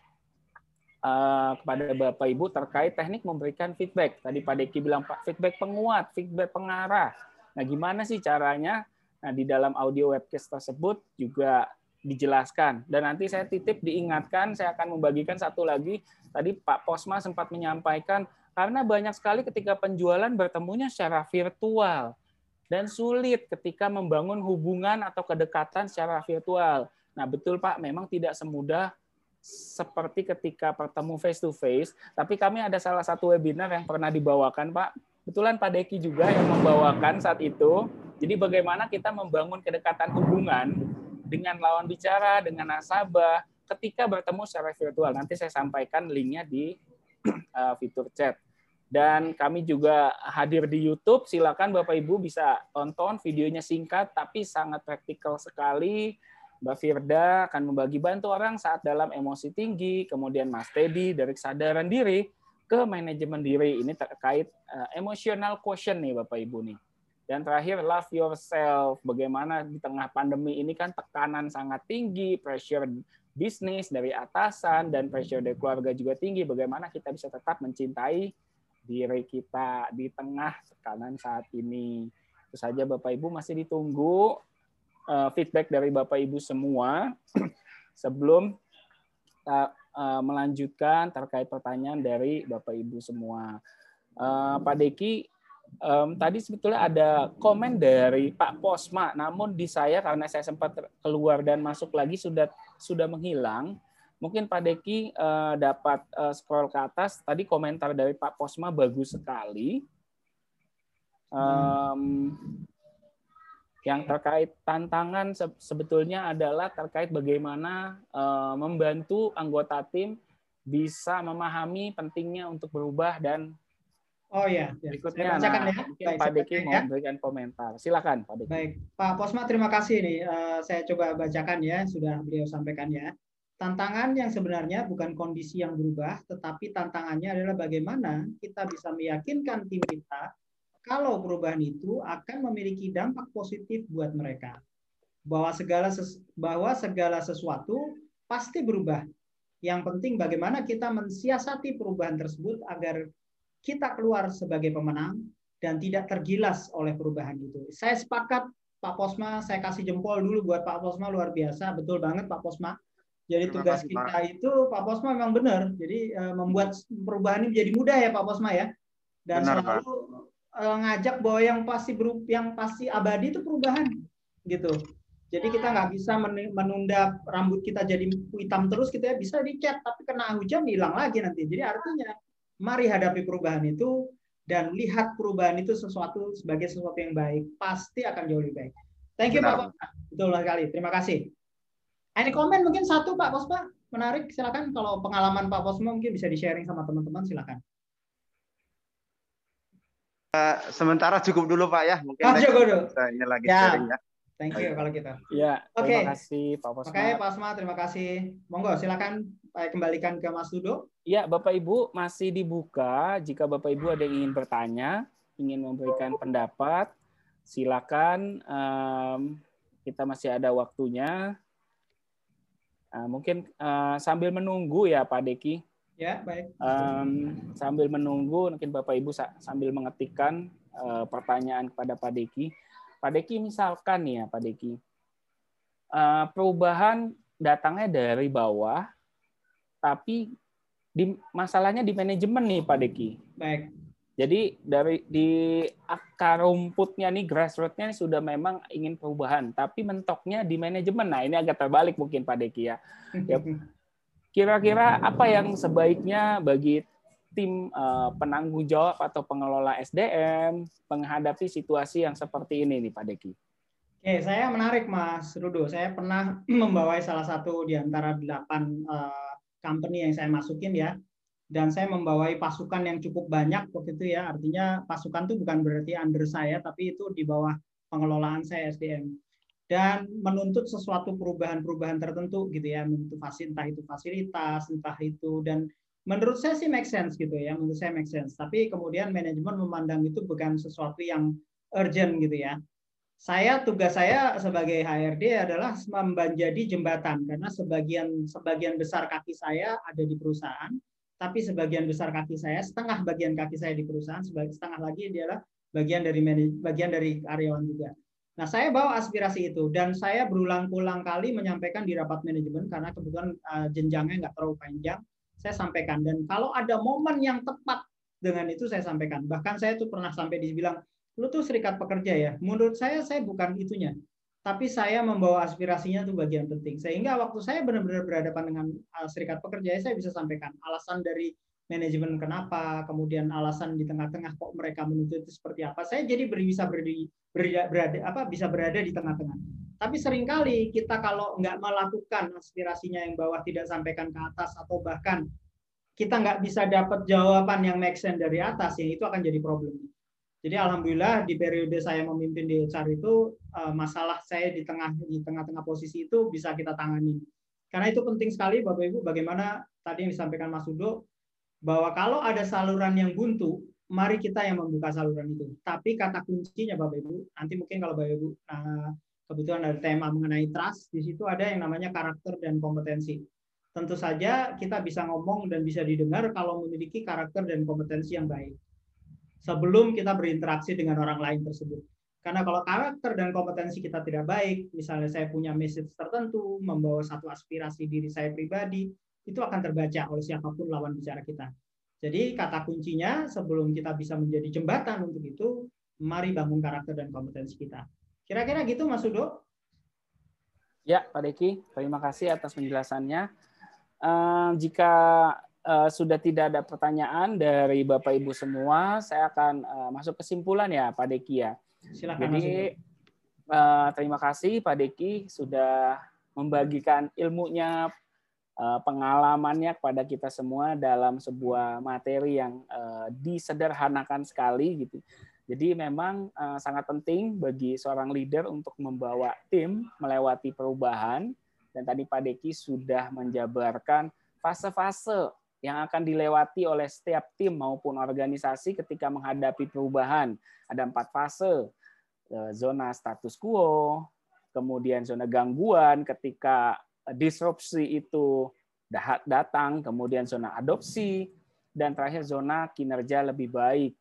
uh, kepada Bapak Ibu terkait teknik memberikan feedback. Tadi Pak Deki bilang Pak feedback penguat, feedback pengarah. Nah, gimana sih caranya Nah, di dalam audio webcast tersebut juga dijelaskan. Dan nanti saya titip diingatkan, saya akan membagikan satu lagi. Tadi Pak Posma sempat menyampaikan, karena banyak sekali ketika penjualan bertemunya secara virtual. Dan sulit ketika membangun hubungan atau kedekatan secara virtual. Nah, betul Pak, memang tidak semudah seperti ketika bertemu face to face, tapi kami ada salah satu webinar yang pernah dibawakan, Pak. Betulan Pak Deki juga yang membawakan saat itu jadi bagaimana kita membangun kedekatan hubungan dengan lawan bicara, dengan nasabah, ketika bertemu secara virtual. Nanti saya sampaikan linknya di uh, [clears throat] fitur chat. Dan kami juga hadir di YouTube. Silakan Bapak Ibu bisa tonton videonya singkat tapi sangat praktikal sekali. Mbak Firda akan membagi bantu orang saat dalam emosi tinggi, kemudian Mas Teddy dari kesadaran diri ke manajemen diri. Ini terkait uh, emotional quotient nih Bapak Ibu nih. Dan terakhir, love yourself. Bagaimana di tengah pandemi ini kan tekanan sangat tinggi, pressure bisnis dari atasan, dan pressure dari keluarga juga tinggi. Bagaimana kita bisa tetap mencintai diri kita di tengah tekanan saat ini. Itu saja Bapak Ibu masih ditunggu uh, feedback dari Bapak Ibu semua [clears throat] sebelum kita uh, melanjutkan terkait pertanyaan dari Bapak Ibu semua. Uh, Pak Deki, um, tadi sebetulnya ada komen dari Pak Posma, namun di saya karena saya sempat keluar dan masuk lagi sudah sudah menghilang. Mungkin Pak Deki uh, dapat uh, scroll ke atas. Tadi komentar dari Pak Posma bagus sekali. Um, yang terkait tantangan sebetulnya adalah terkait bagaimana uh, membantu anggota tim bisa memahami pentingnya untuk berubah dan Oh iya, ya. berikutnya nah, ya. mungkin Baik, Pak Deki mau ya. memberikan komentar. Silakan Pak Deki. Baik, Pak Posma terima kasih nih. Uh, saya coba bacakan ya, sudah beliau sampaikan ya. Tantangan yang sebenarnya bukan kondisi yang berubah, tetapi tantangannya adalah bagaimana kita bisa meyakinkan tim kita kalau perubahan itu akan memiliki dampak positif buat mereka. Bahwa segala ses bahwa segala sesuatu pasti berubah. Yang penting bagaimana kita mensiasati perubahan tersebut agar kita keluar sebagai pemenang dan tidak tergilas oleh perubahan itu. Saya sepakat Pak Posma, saya kasih jempol dulu buat Pak Posma luar biasa, betul banget Pak Posma. Jadi Terima tugas kasih, kita Pak. itu Pak Posma memang benar. Jadi uh, membuat perubahan ini menjadi mudah ya Pak Posma ya. Dan benar, selalu uh, ngajak bahwa yang pasti berup, yang pasti abadi itu perubahan gitu. Jadi kita nggak bisa menunda rambut kita jadi hitam terus kita gitu ya bisa dicat tapi kena hujan hilang lagi nanti. Jadi artinya mari hadapi perubahan itu dan lihat perubahan itu sesuatu sebagai sesuatu yang baik, pasti akan jauh lebih baik. Thank you Benar. Pak. Betul sekali. Terima kasih. Ini komen mungkin satu Pak Posma menarik. Silakan kalau pengalaman Pak Posma mungkin bisa di sharing sama teman-teman. Silakan. Uh, sementara cukup dulu Pak ya. Mungkin oh, cukup dulu. Ini lagi ya. sharing ya. Thank you kalau kita. Ya, terima okay. kasih Pak Posma. Oke, okay, Pak Posma, terima kasih. Monggo silakan saya kembalikan ke Mas Dudo. Ya, Bapak Ibu masih dibuka. Jika Bapak Ibu ada yang ingin bertanya, ingin memberikan pendapat, silakan. Um, kita masih ada waktunya. Uh, mungkin uh, sambil menunggu ya Pak Deki. Ya, baik. Um, sambil menunggu, mungkin Bapak Ibu sambil mengetikkan uh, pertanyaan kepada Pak Deki. Pak Deki misalkan ya Pak Deki, uh, perubahan datangnya dari bawah tapi di masalahnya di manajemen nih Pak Deki. Baik. Jadi dari di akar rumputnya nih grassrootsnya nih sudah memang ingin perubahan, tapi mentoknya di manajemen. Nah ini agak terbalik mungkin Pak Deki ya. [laughs] ya kira-kira apa yang sebaiknya bagi tim uh, penanggung jawab atau pengelola SDM menghadapi situasi yang seperti ini nih Pak Deki? Oke, saya menarik Mas Rudo. Saya pernah [clears throat] membawai salah satu di antara delapan uh, company yang saya masukin ya dan saya membawai pasukan yang cukup banyak waktu itu ya artinya pasukan itu bukan berarti under saya tapi itu di bawah pengelolaan saya SDM dan menuntut sesuatu perubahan-perubahan tertentu gitu ya. Menuntut entah itu fasilitas entah itu dan menurut saya sih make sense gitu ya menurut saya make sense. Tapi kemudian manajemen memandang itu bukan sesuatu yang urgent gitu ya. Saya tugas saya sebagai HRD adalah menjadi jembatan karena sebagian sebagian besar kaki saya ada di perusahaan, tapi sebagian besar kaki saya setengah bagian kaki saya di perusahaan, setengah lagi adalah bagian dari bagian dari karyawan juga. Nah, saya bawa aspirasi itu dan saya berulang-ulang kali menyampaikan di rapat manajemen karena kebetulan uh, jenjangnya nggak terlalu panjang. Saya sampaikan dan kalau ada momen yang tepat dengan itu saya sampaikan. Bahkan saya tuh pernah sampai dibilang lu tuh serikat pekerja ya. Menurut saya saya bukan itunya. Tapi saya membawa aspirasinya itu bagian penting. Sehingga waktu saya benar-benar berhadapan dengan uh, serikat pekerja, saya bisa sampaikan alasan dari manajemen kenapa, kemudian alasan di tengah-tengah kok mereka menuntut itu seperti apa. Saya jadi bisa berdiri, berada, berada apa bisa berada di tengah-tengah. Tapi sering kali kita kalau nggak melakukan aspirasinya yang bawah tidak sampaikan ke atas atau bahkan kita nggak bisa dapat jawaban yang make sense dari atas, ya itu akan jadi problem. Jadi alhamdulillah di periode saya memimpin di HR itu eh, masalah saya di tengah di tengah-tengah posisi itu bisa kita tangani. Karena itu penting sekali Bapak Ibu bagaimana tadi yang disampaikan Mas Udo bahwa kalau ada saluran yang buntu, mari kita yang membuka saluran itu. Tapi kata kuncinya Bapak Ibu, nanti mungkin kalau Bapak Ibu eh, kebetulan ada tema mengenai trust, di situ ada yang namanya karakter dan kompetensi. Tentu saja kita bisa ngomong dan bisa didengar kalau memiliki karakter dan kompetensi yang baik sebelum kita berinteraksi dengan orang lain tersebut. Karena kalau karakter dan kompetensi kita tidak baik, misalnya saya punya message tertentu, membawa satu aspirasi diri saya pribadi, itu akan terbaca oleh siapa pun lawan bicara kita. Jadi kata kuncinya sebelum kita bisa menjadi jembatan untuk itu, mari bangun karakter dan kompetensi kita. Kira-kira gitu Mas Udo? Ya, Pak Deki, terima kasih atas penjelasannya. jika uh, sudah tidak ada pertanyaan dari Bapak Ibu semua, saya akan uh, masuk kesimpulan ya Pak Deki ya. Silakan. Jadi uh, terima kasih Pak Deki sudah membagikan ilmunya uh, pengalamannya kepada kita semua dalam sebuah materi yang uh, disederhanakan sekali gitu. Jadi memang uh, sangat penting bagi seorang leader untuk membawa tim melewati perubahan dan tadi Pak Deki sudah menjabarkan fase-fase yang akan dilewati oleh setiap tim maupun organisasi ketika menghadapi perubahan. Ada empat fase, zona status quo, kemudian zona gangguan ketika disrupsi itu datang, kemudian zona adopsi, dan terakhir zona kinerja lebih baik.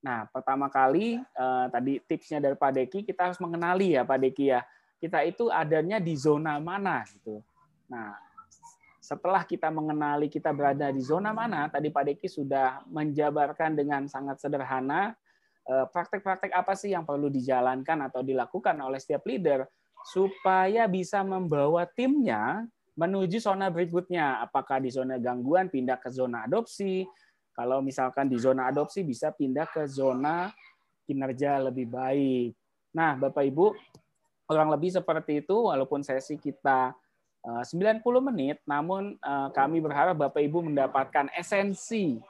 Nah, pertama kali eh, tadi tipsnya dari Pak Deki, kita harus mengenali ya Pak Deki ya, kita itu adanya di zona mana gitu. Nah, setelah kita mengenali kita berada di zona mana, tadi Pak Deki sudah menjabarkan dengan sangat sederhana eh, praktek-praktek apa sih yang perlu dijalankan atau dilakukan oleh setiap leader supaya bisa membawa timnya menuju zona berikutnya. Apakah di zona gangguan pindah ke zona adopsi, kalau misalkan di zona adopsi bisa pindah ke zona kinerja lebih baik. Nah, Bapak Ibu, kurang lebih seperti itu walaupun sesi kita 90 eh, menit, namun eh, kami berharap Bapak Ibu mendapatkan esensi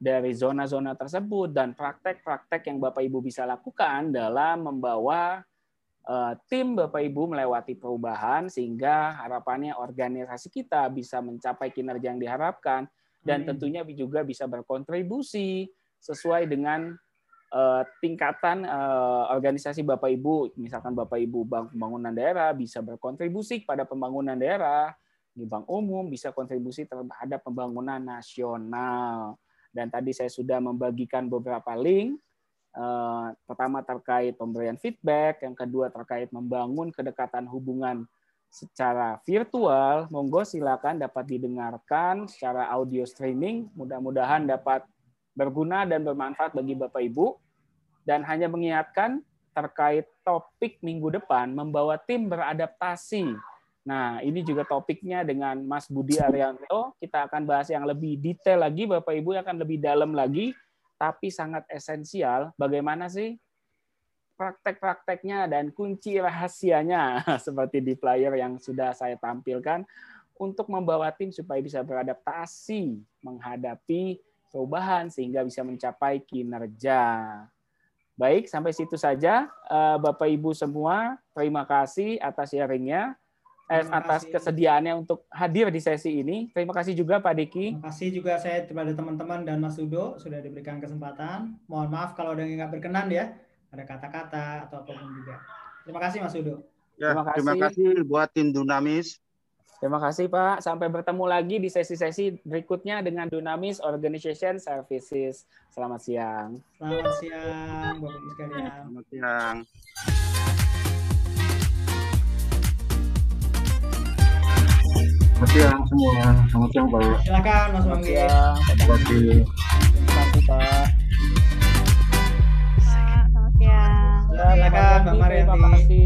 dari zona-zona tersebut dan praktek-praktek yang Bapak Ibu bisa lakukan dalam membawa tim Bapak Ibu melewati perubahan sehingga harapannya organisasi kita bisa mencapai kinerja yang diharapkan dan tentunya juga bisa berkontribusi sesuai dengan uh, tingkatan uh, organisasi Bapak Ibu. Misalkan Bapak Ibu Bank Pembangunan Daerah bisa berkontribusi pada pembangunan daerah, di Bank Umum bisa kontribusi terhadap pembangunan nasional. Dan tadi saya sudah membagikan beberapa link Eh, pertama terkait pemberian feedback, yang kedua terkait membangun kedekatan hubungan secara virtual, monggo silakan dapat didengarkan secara audio streaming. Mudah-mudahan dapat berguna dan bermanfaat bagi Bapak Ibu. Dan hanya mengingatkan terkait topik minggu depan membawa tim beradaptasi. Nah, ini juga topiknya dengan Mas Budi Arianto. Kita akan bahas yang lebih detail lagi, Bapak Ibu akan lebih dalam lagi tapi sangat esensial bagaimana sih praktek-prakteknya dan kunci rahasianya [laughs] seperti di player yang sudah saya tampilkan untuk membawa tim supaya bisa beradaptasi menghadapi perubahan sehingga bisa mencapai kinerja. Baik, sampai situ saja eh, Bapak Ibu semua. Terima kasih atas sharingnya eh, atas kasih. kesediaannya untuk hadir di sesi ini. Terima kasih juga Pak Diki. Terima kasih juga saya kepada teman-teman dan Mas Udo sudah diberikan kesempatan. Mohon maaf kalau ada yang nggak berkenan ya, ada kata-kata atau apa pun juga. Terima kasih Mas Udo. Ya, terima kasih. Terima kasih buat tim Dunamis. Terima kasih Pak. Sampai bertemu lagi di sesi-sesi berikutnya dengan Dunamis Organization Services. Selamat siang. Selamat siang, Bapak Ibu sekalian. Selamat siang. Semua. Selamat siang Pak. Silakan Mas Manggi. Terima kasih. Terima kasih Pak. Pak, selamat siang. Silakan Mbak Marianti.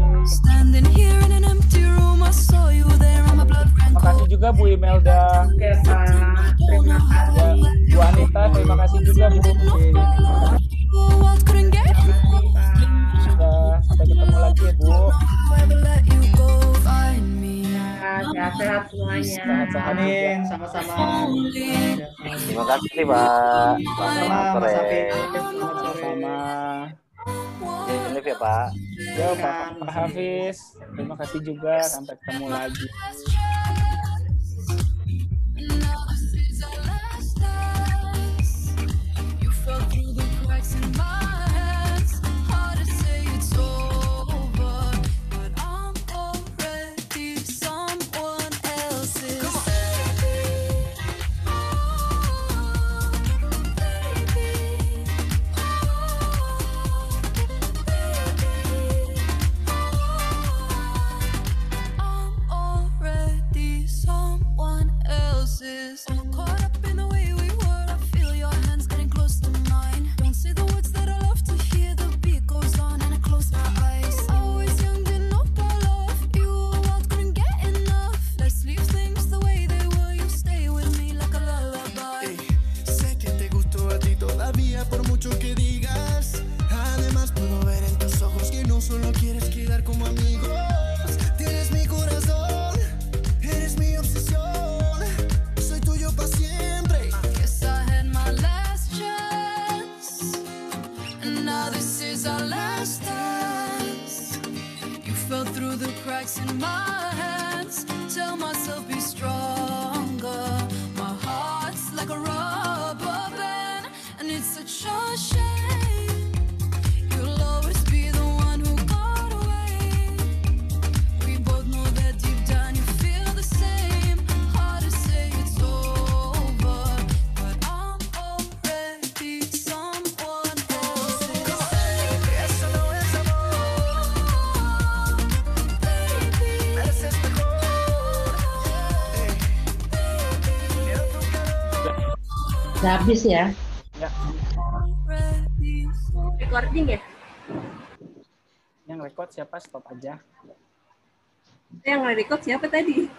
Terima kasih juga Bu Imelda. Oke Pak. Terima kasih. Bu Anita, terima kasih juga Bu. Sudah sampai ketemu lagi ya Bu sehat-sehat semuanya. Sehat-sehat Amin, sama-sama. Terima kasih Pak. Selamat sore. Selamat sore. Sama. Ini ya Pak. Yo Pak, Pak Hafiz. Terima kasih juga. Sampai ketemu lagi. Udah habis ya? Ya. Recording ya? Yang record siapa? Stop aja. Yang record siapa tadi?